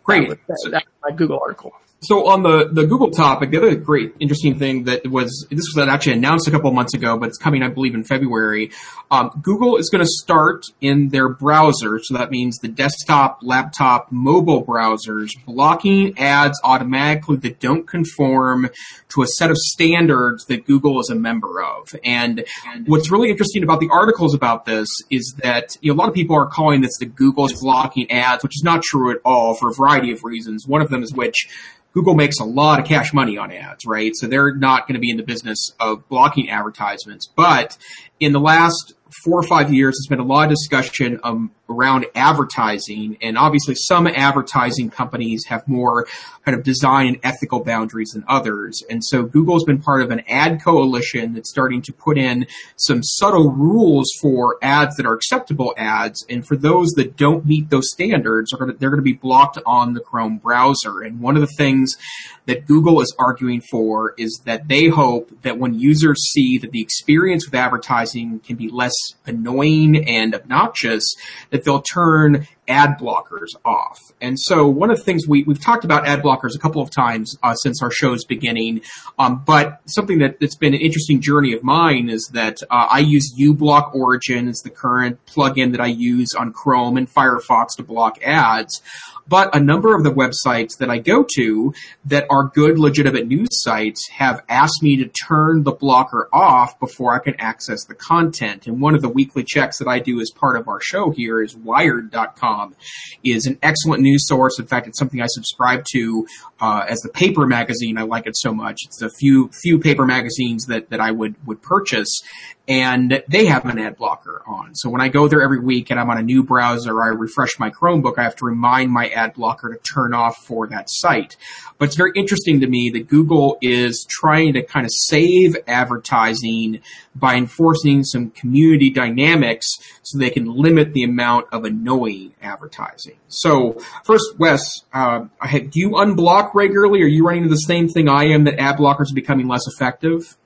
Great. That was, that, my Google article. So on the, the Google topic, the other great interesting thing that was this was actually announced a couple months ago, but it's coming, I believe, in February. Um, Google is going to start in their browser, so that means the desktop, laptop, mobile browsers, blocking ads automatically that don't conform to a set of standards that Google is a member of. And what's really interesting about the articles about this is that you know, a lot of people are calling this the Google's blocking ads, which is not true at all for a variety of reasons. One of them is which Google makes a lot of cash money on ads, right? So they're not going to be in the business of blocking advertisements. But in the last four or five years, there's been a lot of discussion um, around advertising, and obviously some advertising companies have more kind of design and ethical boundaries than others. And so Google's been part of an ad coalition that's starting to put in some subtle rules for ads that are acceptable ads, and for those that don't meet those standards, are gonna, they're going to be blocked on the Chrome browser. And one of the things that Google is arguing for is that they hope that when users see that the experience with advertising can be less annoying and obnoxious, that they'll turn ad blockers off. And so one of the things we, we've talked about ad blockers a couple of times uh, since our show's beginning, um, but something that, that's been an interesting journey of mine is that uh, I use uBlock Origin. It's the current plugin that I use on Chrome and Firefox to block ads. But a number of the websites that I go to that are good, legitimate news sites have asked me to turn the blocker off before I can access the content. And one of the weekly checks that I do as part of our show here is Wired.com is an excellent news source. In fact, it's something I subscribe to uh, as the paper magazine. I like it so much. It's a few few paper magazines that that I would would purchase, and they have an ad blocker on. So when I go there every week and I'm on a new browser, I refresh my Chromebook, I have to remind my ad blocker to turn off for that site. But it's very interesting to me that Google is trying to kind of save advertising by enforcing some community dynamics so they can limit the amount of annoying advertising. So first, Wes, uh, do you unblock regularly? Are you running into the same thing I am that ad blockers are becoming less effective?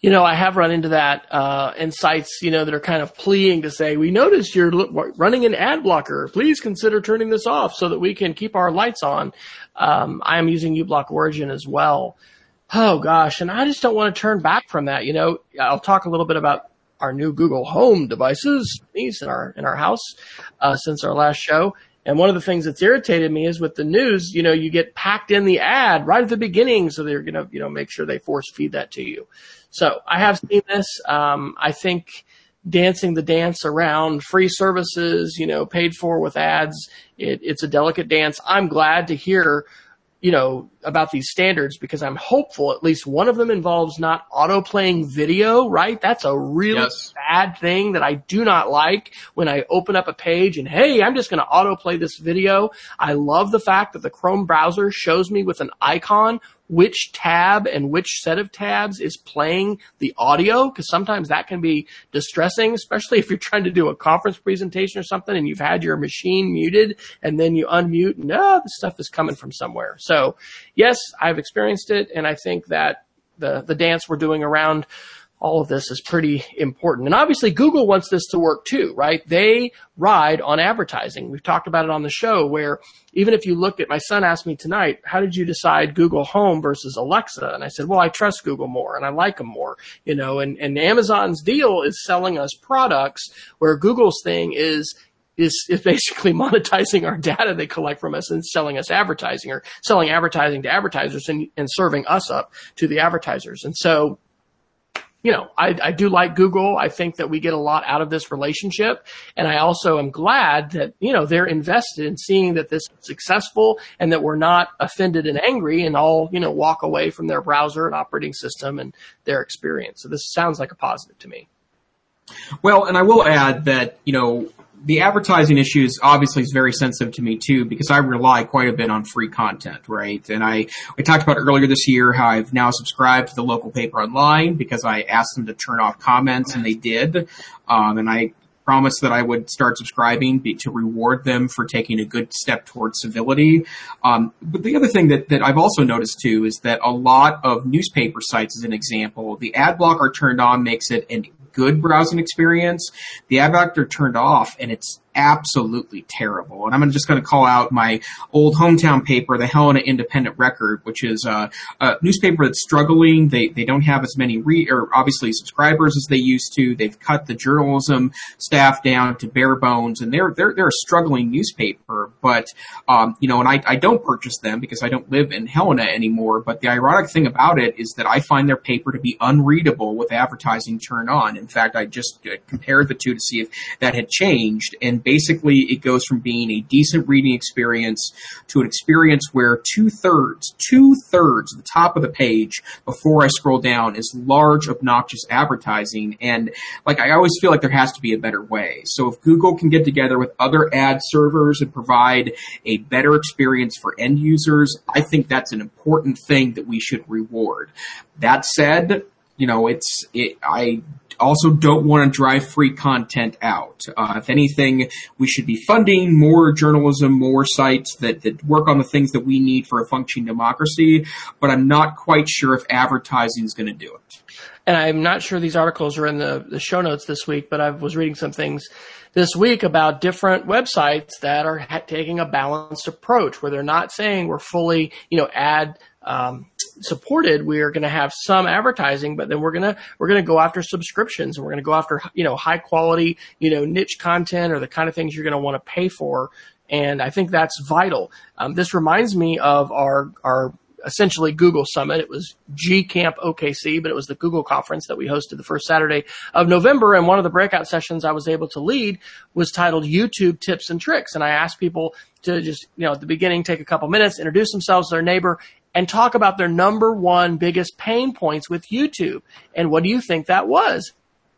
You know, I have run into that uh, in sites, you know, that are kind of pleading to say, "We noticed you're running an ad blocker. Please consider turning this off so that we can keep our lights on." Um, I am using uBlock Origin as well. Oh gosh, and I just don't want to turn back from that. You know, I'll talk a little bit about our new Google Home devices, these in our in our house uh, since our last show. And one of the things that's irritated me is with the news, you know, you get packed in the ad right at the beginning, so they're going to, you know, make sure they force feed that to you. So I have seen this. Um, I think dancing the dance around free services, you know, paid for with ads, it, it's a delicate dance. I'm glad to hear you know, about these standards because I'm hopeful at least one of them involves not auto playing video, right? That's a really yes. bad thing that I do not like when I open up a page and hey, I'm just going to auto play this video. I love the fact that the Chrome browser shows me with an icon which tab and which set of tabs is playing the audio because sometimes that can be distressing, especially if you're trying to do a conference presentation or something and you've had your machine muted and then you unmute and oh, the stuff is coming from somewhere. So yes, I've experienced it and I think that the, the dance we're doing around all of this is pretty important. And obviously Google wants this to work too, right? They ride on advertising. We've talked about it on the show where even if you look at my son asked me tonight, how did you decide Google Home versus Alexa? And I said, well, I trust Google more and I like them more, you know, and, and Amazon's deal is selling us products where Google's thing is is, is basically monetizing our data they collect from us and selling us advertising or selling advertising to advertisers and, and serving us up to the advertisers. And so you know, I, I do like Google. I think that we get a lot out of this relationship. And I also am glad that, you know, they're invested in seeing that this is successful and that we're not offended and angry and all, you know, walk away from their browser and operating system and their experience. So this sounds like a positive to me. Well, and I will add that, you know, the advertising issues obviously is very sensitive to me too because I rely quite a bit on free content, right? And I I talked about earlier this year how I've now subscribed to the local paper online because I asked them to turn off comments and they did, um, and I promised that I would start subscribing to reward them for taking a good step towards civility. Um, but the other thing that, that I've also noticed too is that a lot of newspaper sites, as an example, the ad blocker turned on makes it an good browsing experience. The ad blocker turned off and it's absolutely terrible. And I'm just going to call out my old hometown paper, the Helena Independent Record, which is a, a newspaper that's struggling. They they don't have as many re or obviously subscribers as they used to. They've cut the journalism staff down to bare bones, and they're they're they're a struggling newspaper. But um, you know, and I I don't purchase them because I don't live in Helena anymore. But the ironic thing about it is that I find their paper to be unreadable with advertising turned on. In fact, I just uh, compared the two to see if that had changed, and basically it goes from being a decent reading experience to an experience where two thirds, two thirds of the top of the page before I scroll down is large, obnoxious advertising. And like, I always feel like there has to be a better way. So if Google can get together with other ad servers and provide a better experience for end users, I think that's an important thing that we should reward. That said, you know, it's, it, I also don't want to drive free content out. Uh, if anything, we should be funding more journalism, more sites that, that work on the things that we need for a functioning democracy, but I'm not quite sure if advertising is going to do it. And I'm not sure these articles are in the, the show notes this week, but I was reading some things this week about different websites that are ha- taking a balanced approach where they're not saying we're fully, you know, ad um, supported, we are going to have some advertising, but then we're going to we're going to go after subscriptions and we're going to go after you know high quality you know niche content or the kind of things you're going to want to pay for. And I think that's vital. Um, this reminds me of our our essentially Google Summit. It was G Camp OKC, but it was the Google conference that we hosted the first Saturday of November. And one of the breakout sessions I was able to lead was titled YouTube Tips and Tricks. And I asked people to just, you know, at the beginning, take a couple minutes, introduce themselves their neighbor, and talk about their number one biggest pain points with YouTube. And what do you think that was?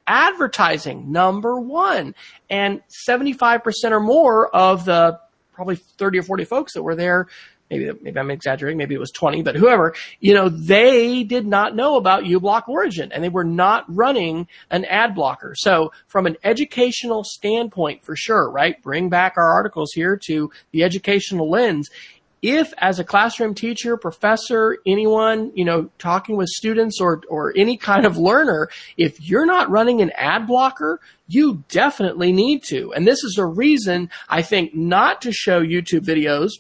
Advertising, number one. And 75% or more of the probably 30 or 40 folks that were there maybe maybe I'm exaggerating, maybe it was 20, but whoever, you know, they did not know about uBlock Origin and they were not running an ad blocker. So from an educational standpoint, for sure, right? Bring back our articles here to the educational lens if as a classroom teacher, professor, anyone, you know, talking with students or, or any kind of learner, if you're not running an ad blocker, you definitely need to. And this is a reason I think not to show YouTube videos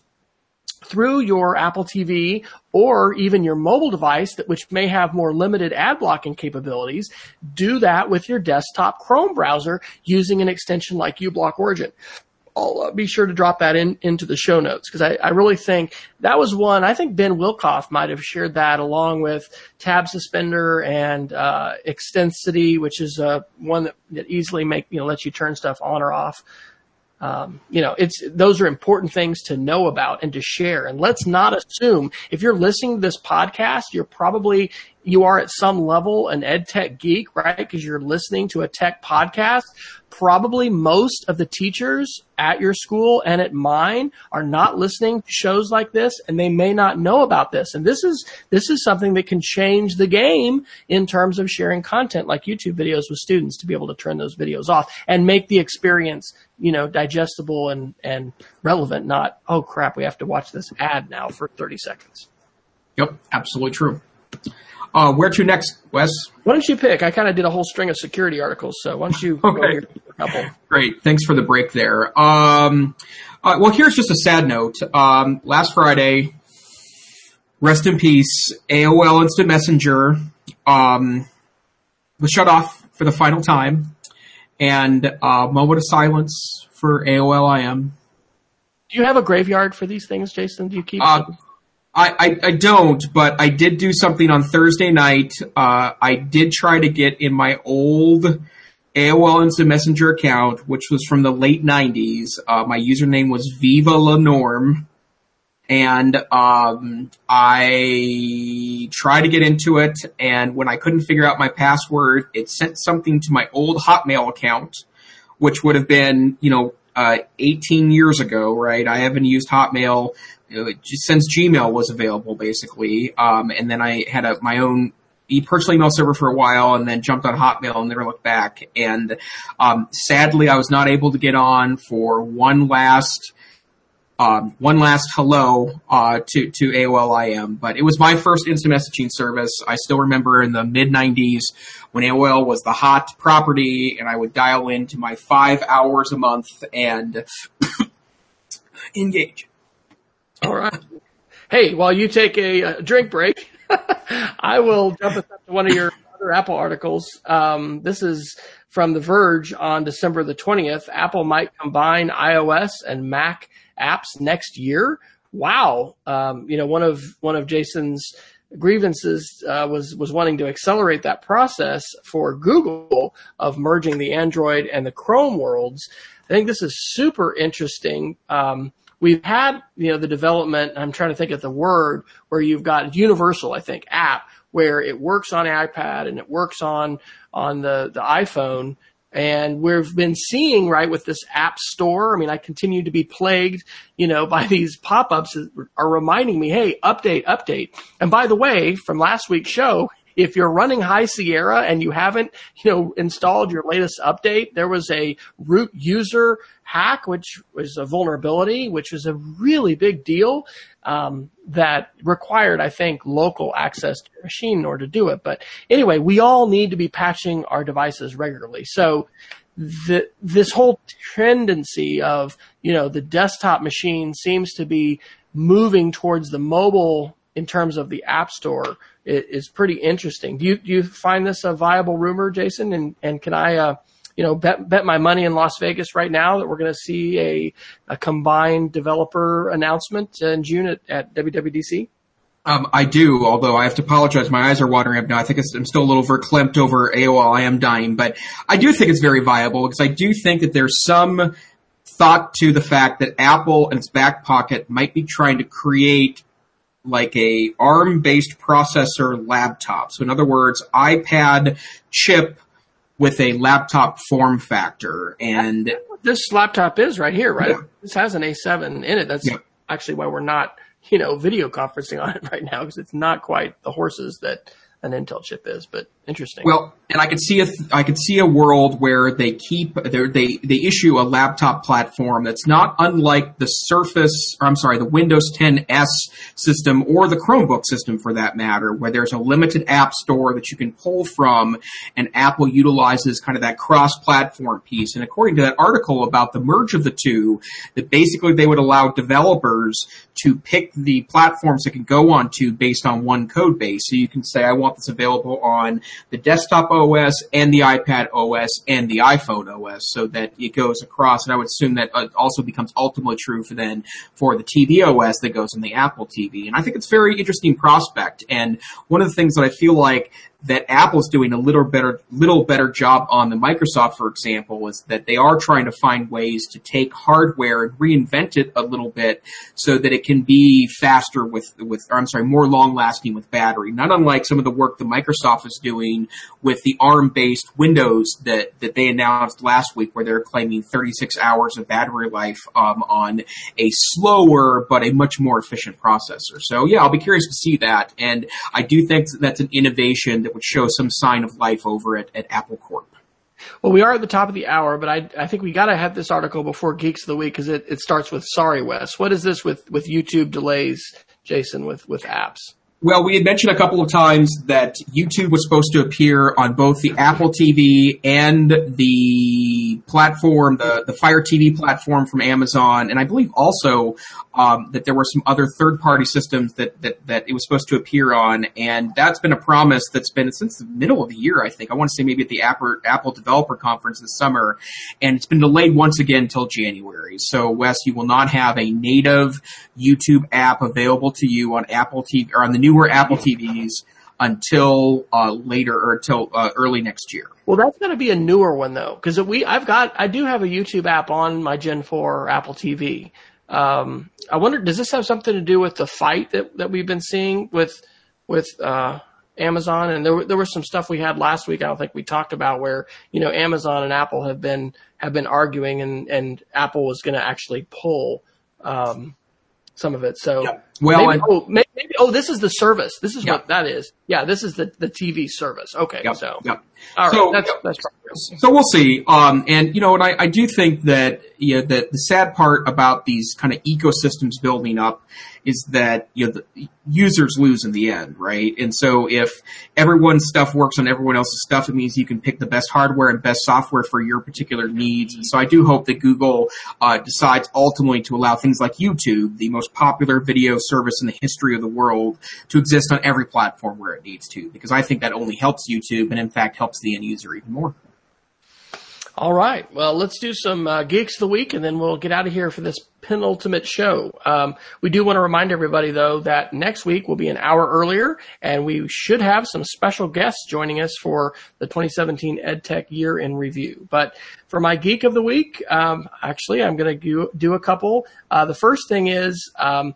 through your Apple TV or even your mobile device that which may have more limited ad blocking capabilities, do that with your desktop Chrome browser using an extension like uBlock Origin. I'll be sure to drop that in into the show notes because I, I, really think that was one. I think Ben Wilkoff might have shared that along with Tab Suspender and uh, Extensity, which is uh, one that, that easily make you know lets you turn stuff on or off. Um, you know, it's those are important things to know about and to share. And let's not assume if you're listening to this podcast, you're probably you are at some level an ed tech geek, right? Because you're listening to a tech podcast. Probably most of the teachers at your school and at mine are not listening to shows like this and they may not know about this. And this is, this is something that can change the game in terms of sharing content like YouTube videos with students to be able to turn those videos off and make the experience, you know, digestible and, and relevant, not, oh crap, we have to watch this ad now for 30 seconds. Yep, absolutely true. Uh, where to next, Wes? Why don't you pick? I kind of did a whole string of security articles, so why don't you okay. couple? Great. Thanks for the break there. Um, uh, well, here's just a sad note. Um, last Friday, rest in peace, AOL Instant Messenger um, was shut off for the final time, and a uh, moment of silence for AOL IM. Do you have a graveyard for these things, Jason? Do you keep? Uh, I, I, I, don't, but I did do something on Thursday night. Uh, I did try to get in my old AOL Instant Messenger account, which was from the late 90s. Uh, my username was Viva La Norm. And um, I tried to get into it, and when I couldn't figure out my password, it sent something to my old Hotmail account, which would have been, you know, uh, 18 years ago, right? I haven't used Hotmail since Gmail was available, basically. Um, and then I had a, my own personal email server for a while and then jumped on Hotmail and never looked back. And um, sadly, I was not able to get on for one last um, one last hello uh, to to AOL IM. But it was my first instant messaging service. I still remember in the mid '90s when AOL was the hot property, and I would dial into my five hours a month and engage. All right. Hey, while you take a, a drink break, I will jump up to one of your other Apple articles. Um, this is from The Verge on December the 20th. Apple might combine iOS and Mac apps next year. Wow. Um, you know, one of, one of Jason's grievances uh, was was wanting to accelerate that process for Google of merging the Android and the Chrome worlds. I think this is super interesting. Um, we've had you know the development. I'm trying to think of the word where you've got universal. I think app where it works on iPad and it works on on the the iPhone. And we've been seeing, right, with this app store. I mean, I continue to be plagued, you know, by these pop-ups that are reminding me, hey, update, update. And by the way, from last week's show, if you're running High Sierra and you haven't, you know, installed your latest update, there was a root user hack, which was a vulnerability, which was a really big deal um, that required, I think, local access to your machine in order to do it. But anyway, we all need to be patching our devices regularly. So the, this whole tendency of, you know, the desktop machine seems to be moving towards the mobile in terms of the app store is, pretty interesting. Do you, do you find this a viable rumor, Jason? And, and can I, uh, you know, bet, bet my money in Las Vegas right now that we're going to see a, a combined developer announcement in June at, at WWDC? Um, I do, although I have to apologize. My eyes are watering up now. I think I'm still a little verklempt over AOL. I am dying, but I do think it's very viable because I do think that there's some thought to the fact that Apple in its back pocket might be trying to create like a ARM based processor laptop. So in other words, iPad chip with a laptop form factor. And this laptop is right here, right? Yeah. This has an A7 in it. That's yeah. actually why we're not, you know, video conferencing on it right now because it's not quite the horses that an Intel chip is, but interesting. Well, and I could see a I could see a world where they keep they they issue a laptop platform that's not unlike the Surface, or I'm sorry, the Windows 10s system or the Chromebook system for that matter, where there's a limited app store that you can pull from, and Apple utilizes kind of that cross-platform piece. And according to that article about the merge of the two, that basically they would allow developers to pick the platforms that can go onto based on one code base. So you can say, I want this available on the desktop OS and the iPad OS and the iPhone OS so that it goes across. And I would assume that uh, also becomes ultimately true for then for the TV OS that goes in the Apple TV. And I think it's a very interesting prospect. And one of the things that I feel like that Apple's doing a little better, little better job on the Microsoft, for example, is that they are trying to find ways to take hardware and reinvent it a little bit so that it can be faster with, with, or I'm sorry, more long lasting with battery. Not unlike some of the work that Microsoft is doing with the ARM based Windows that, that they announced last week where they're claiming 36 hours of battery life, um, on a slower but a much more efficient processor. So yeah, I'll be curious to see that. And I do think that's an innovation that that would show some sign of life over at, at Apple Corp. Well, we are at the top of the hour, but I, I think we got to have this article before Geeks of the Week because it, it starts with sorry, Wes. What is this with, with YouTube delays, Jason, with, with apps? Well, we had mentioned a couple of times that YouTube was supposed to appear on both the Apple TV and the platform, the, the Fire TV platform from Amazon, and I believe also um, that there were some other third-party systems that, that that it was supposed to appear on, and that's been a promise that's been since the middle of the year. I think I want to say maybe at the Apple, Apple Developer Conference this summer, and it's been delayed once again until January. So, Wes, you will not have a native YouTube app available to you on Apple TV or on the newer Apple TVs until uh, later or until uh, early next year. Well, that's going to be a newer one though, because we I've got I do have a YouTube app on my Gen 4 Apple TV. Um, I wonder, does this have something to do with the fight that, that we've been seeing with with uh, Amazon? And there there was some stuff we had last week. I don't think we talked about where you know Amazon and Apple have been have been arguing, and and Apple was going to actually pull um, some of it. So yeah, Well, maybe, I- oh, maybe, maybe- oh, this is the service. This is Yeah. what that is. Yeah, this is the the TV service. Okay, Yep, so yep. all right, So- that's that's So we'll see. Um, and you know, and I, I do think that you know that the sad part about these kind of ecosystems building up is that you know the users lose in the end, right? And so if everyone's stuff works on everyone else's stuff, it means you can pick the best hardware and best software for your particular needs. And so I do hope that Google uh, decides ultimately to allow things like YouTube, the most popular video service in the history of the world, to exist on every platform where it needs to, because I think that only helps YouTube and in fact helps the end user even more. All right. Well, let's do some uh, geeks of the week, and then we'll get out of here for this penultimate show. Um, we do want to remind everybody, though, that next week will be an hour earlier, and we should have some special guests joining us for the 2017 EdTech Year in Review. But for my geek of the week, um, actually, I'm going to do a couple. Uh, the first thing is. Um,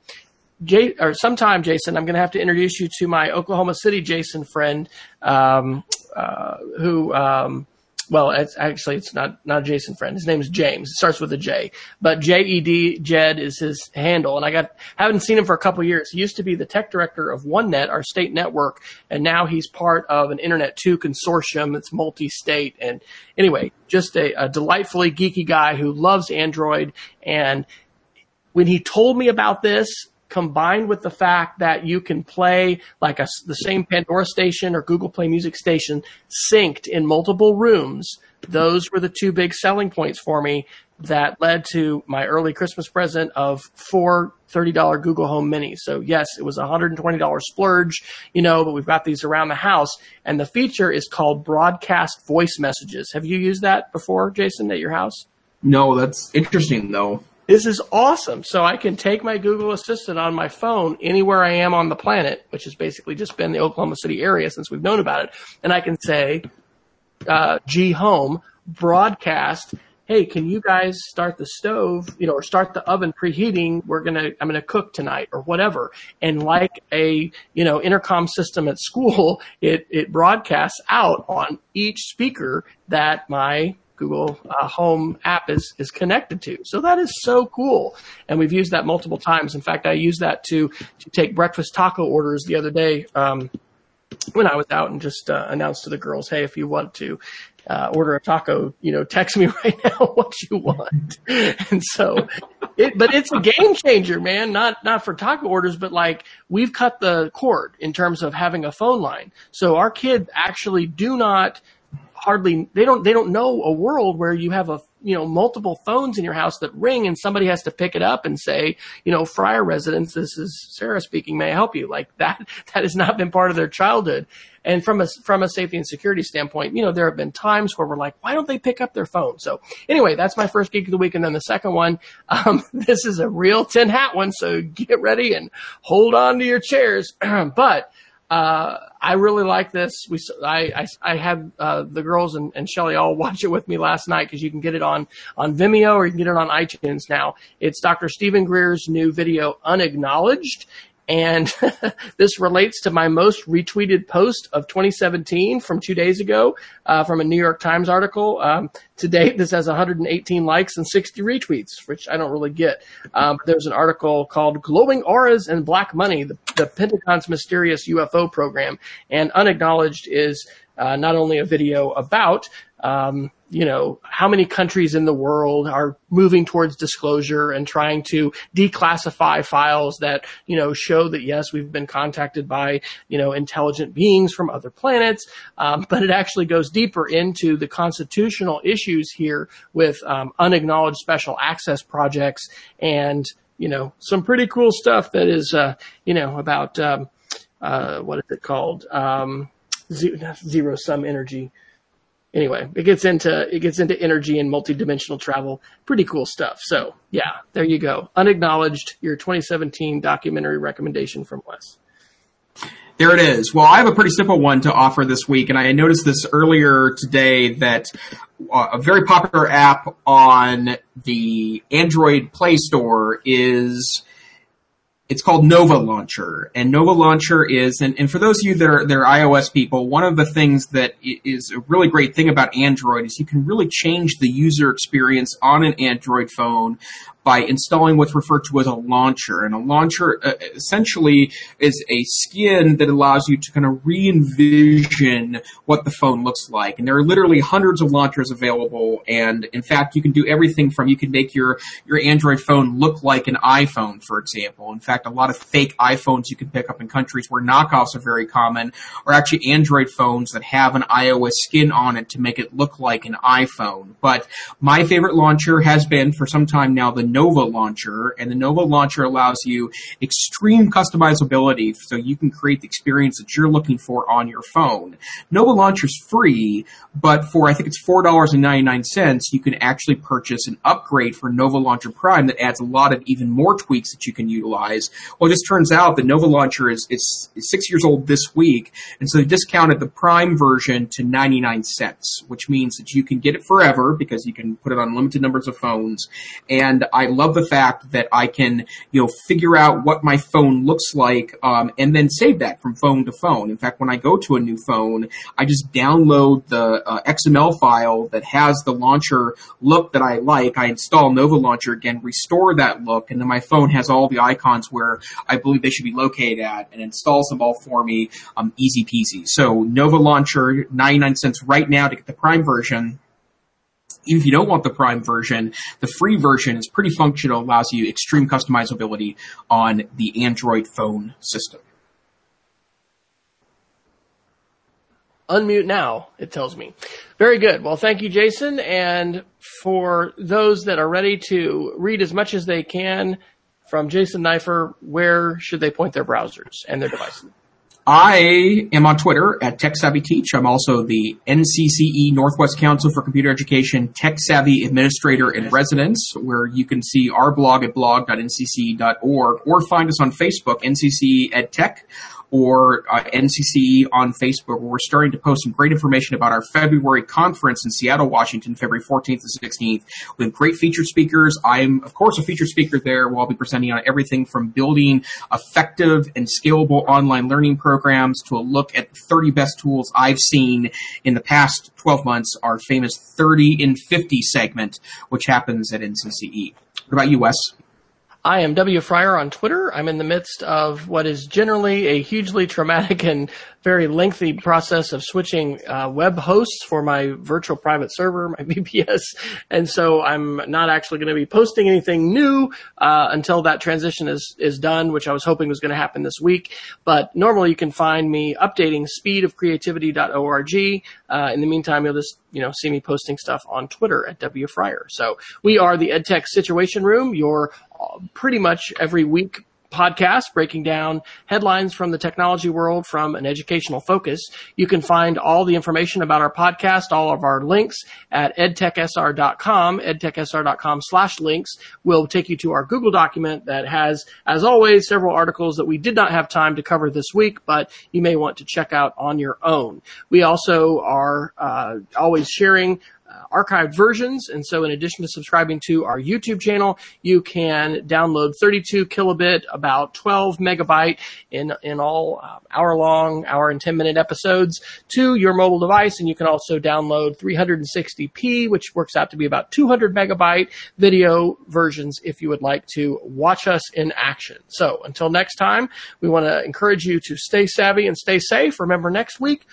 Jay, or sometime, Jason, I'm going to have to introduce you to my Oklahoma City Jason friend, um, uh, who, um, well, it's actually it's not not a Jason friend. His name is James. It starts with a J, but J E D Jed is his handle. And I got haven't seen him for a couple of years. He used to be the tech director of OneNet, our state network, and now he's part of an Internet Two consortium that's multi-state. And anyway, just a, a delightfully geeky guy who loves Android. And when he told me about this, combined with the fact that you can play like a, the same Pandora station or Google Play Music station synced in multiple rooms, those were the two big selling points for me that led to my early Christmas present of four $30 Google Home Minis. So yes, it was a $120 splurge, you know, but we've got these around the house and the feature is called broadcast voice messages. Have you used that before, Jason, at your house? No, that's interesting though. This is awesome. So I can take my Google Assistant on my phone anywhere I am on the planet, which has basically just been the Oklahoma City area since we've known about it. And I can say, uh, G Home, broadcast, hey, can you guys start the stove, you know, or start the oven preheating? We're going to, I'm going to cook tonight or whatever. And like a, you know, intercom system at school, it, it broadcasts out on each speaker that my Google uh, Home app is is connected to. So that is so cool, and we've used that multiple times. In fact, I used that to to take breakfast taco orders the other day um, when I was out and just uh, announced to the girls, "Hey, if you want to." Uh, order a taco, you know, text me right now what you want. And so it, but it's a game changer, man. Not, not for taco orders, but like we've cut the cord in terms of having a phone line. So our kids actually do not hardly they don't they don't know a world where you have a you know multiple phones in your house that ring and somebody has to pick it up and say you know Fryer residence this is Sarah speaking. May I help you? Like that that has not been part of their childhood. And from a from a safety and security standpoint you know there have been times where we're like why don't they pick up their phone? So anyway that's my first geek of the week. And then the second one um, this is a real tin hat one. So get ready and hold on to your chairs. But uh, I really like this. We, I, I, I had uh, the girls and, and Shelly all watch it with me last night because you can get it on on Vimeo or you can get it on iTunes now. It's Dr. Stephen Greer's new video, Unacknowledged. And this relates to my most retweeted post of 2017 from two days ago uh, from a New York Times article. Um, to date, this has 118 likes and 60 retweets, which I don't really get. Um, there's an article called Glowing Auras and Black Money, the, the Pentagon's mysterious UFO program. And Unacknowledged is uh, not only a video about um, you know, how many countries in the world are moving towards disclosure and trying to declassify files that, you know, show that yes, we've been contacted by, you know, intelligent beings from other planets. Um, but it actually goes deeper into the constitutional issues here with um, unacknowledged special access projects and, you know, some pretty cool stuff that is, uh, you know, about, um, uh, what is it called? Um, zero, sum energy anyway, it gets into it gets into energy and multidimensional travel. Pretty cool stuff. So yeah, there you go. Unacknowledged, your 2017 documentary recommendation from Wes. There it is. Well, I have a pretty simple one to offer this week, and I noticed this earlier today that uh, a very popular app on the Android Play Store is it's called Nova Launcher, and Nova Launcher is, and, and for those of you that are, that are iOS people, one of the things that is a really great thing about Android is you can really change the user experience on an Android phone by installing what's referred to as a launcher. And a launcher uh, essentially is a skin that allows you to kind of re-envision what the phone looks like. And there are literally hundreds of launchers available. And in fact, you can do everything from you can make your, your Android phone look like an iPhone, for example. In fact, a lot of fake iPhones you can pick up in countries where knockoffs are very common are actually Android phones that have an iOS skin on it to make it look like an iPhone. But my favorite launcher has been for some time now the Nova launcher, and the Nova launcher allows you extreme customizability so you can create the experience that you're looking for on your phone. Nova launcher is free, but for I think it's four dollars and ninety nine cents, you can actually purchase an upgrade for Nova Launcher Prime that adds a lot of even more tweaks that you can utilize. Well, it just turns out the Nova launcher is, is, is six years old this week, and so they discounted the Prime version to ninety nine cents, which means that you can get it forever because you can put it on limited numbers of phones. And I love the fact that I can, you know, figure out what my phone looks like, um, and then save that from phone to phone. In fact, when I go to a new phone, I just download the uh, XML file that has the launcher look that I like. I install Nova Launcher again, restore that look, and then my phone has all the icons where I believe they should be located at, and installs them all for me, um, easy peasy. So Nova Launcher, 99 cents right now to get the Prime version if you don't want the Prime version, the free version is pretty functional, allows you extreme customizability on the Android phone system. Unmute now, it tells me. Very good. Well, thank you, Jason. And for those that are ready to read as much as they can from Jason Neiffer, where should they point their browsers and their devices? I am on Twitter at Tech Savvy Teach. I'm also the NCCE Northwest Council for Computer Education Tech Savvy Administrator in Residence, where you can see our blog at blog.ncce.org or find us on Facebook, NCCE Ed Tech or uh, NCC on Facebook, where we're starting to post some great information about our February conference in Seattle, Washington, February 14th and 16th, with great featured speakers. I'm, of course, a featured speaker there, where I'll be presenting on everything from building effective and scalable online learning programs to a look at the 30 best tools I've seen in the past 12 months, our famous 30 in 50 segment, which happens at NCCE. What about you, Wes? I am W. Fryer on Twitter. I'm in the midst of what is generally a hugely traumatic and very lengthy process of switching uh, web hosts for my virtual private server, my VPS, and so I'm not actually going to be posting anything new uh, until that transition is is done, which I was hoping was going to happen this week. But normally you can find me updating speedofcreativity.org. Uh, in the meantime, you'll just you know see me posting stuff on Twitter at W Fryer. So we are the EdTech Situation Room, your pretty much every week podcast breaking down headlines from the technology world from an educational focus. You can find all the information about our podcast, all of our links at edtechsr.com. Edtechsr.com slash links will take you to our Google document that has, as always, several articles that we did not have time to cover this week, but you may want to check out on your own. We also are uh, always sharing archived versions. And so in addition to subscribing to our YouTube channel, you can download 32 kilobit, about 12 megabyte in, in all uh, hour long, hour and 10 minute episodes to your mobile device. And you can also download 360p, which works out to be about 200 megabyte video versions if you would like to watch us in action. So until next time, we want to encourage you to stay savvy and stay safe. Remember next week,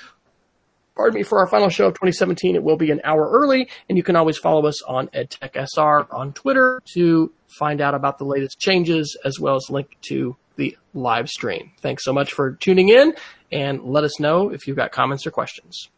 pardon me, for our final show of 2017. It will be an hour early, and you can always follow us on EdTechSR on Twitter to find out about the latest changes as well as link to the live stream. Thanks so much for tuning in, and let us know if you've got comments or questions.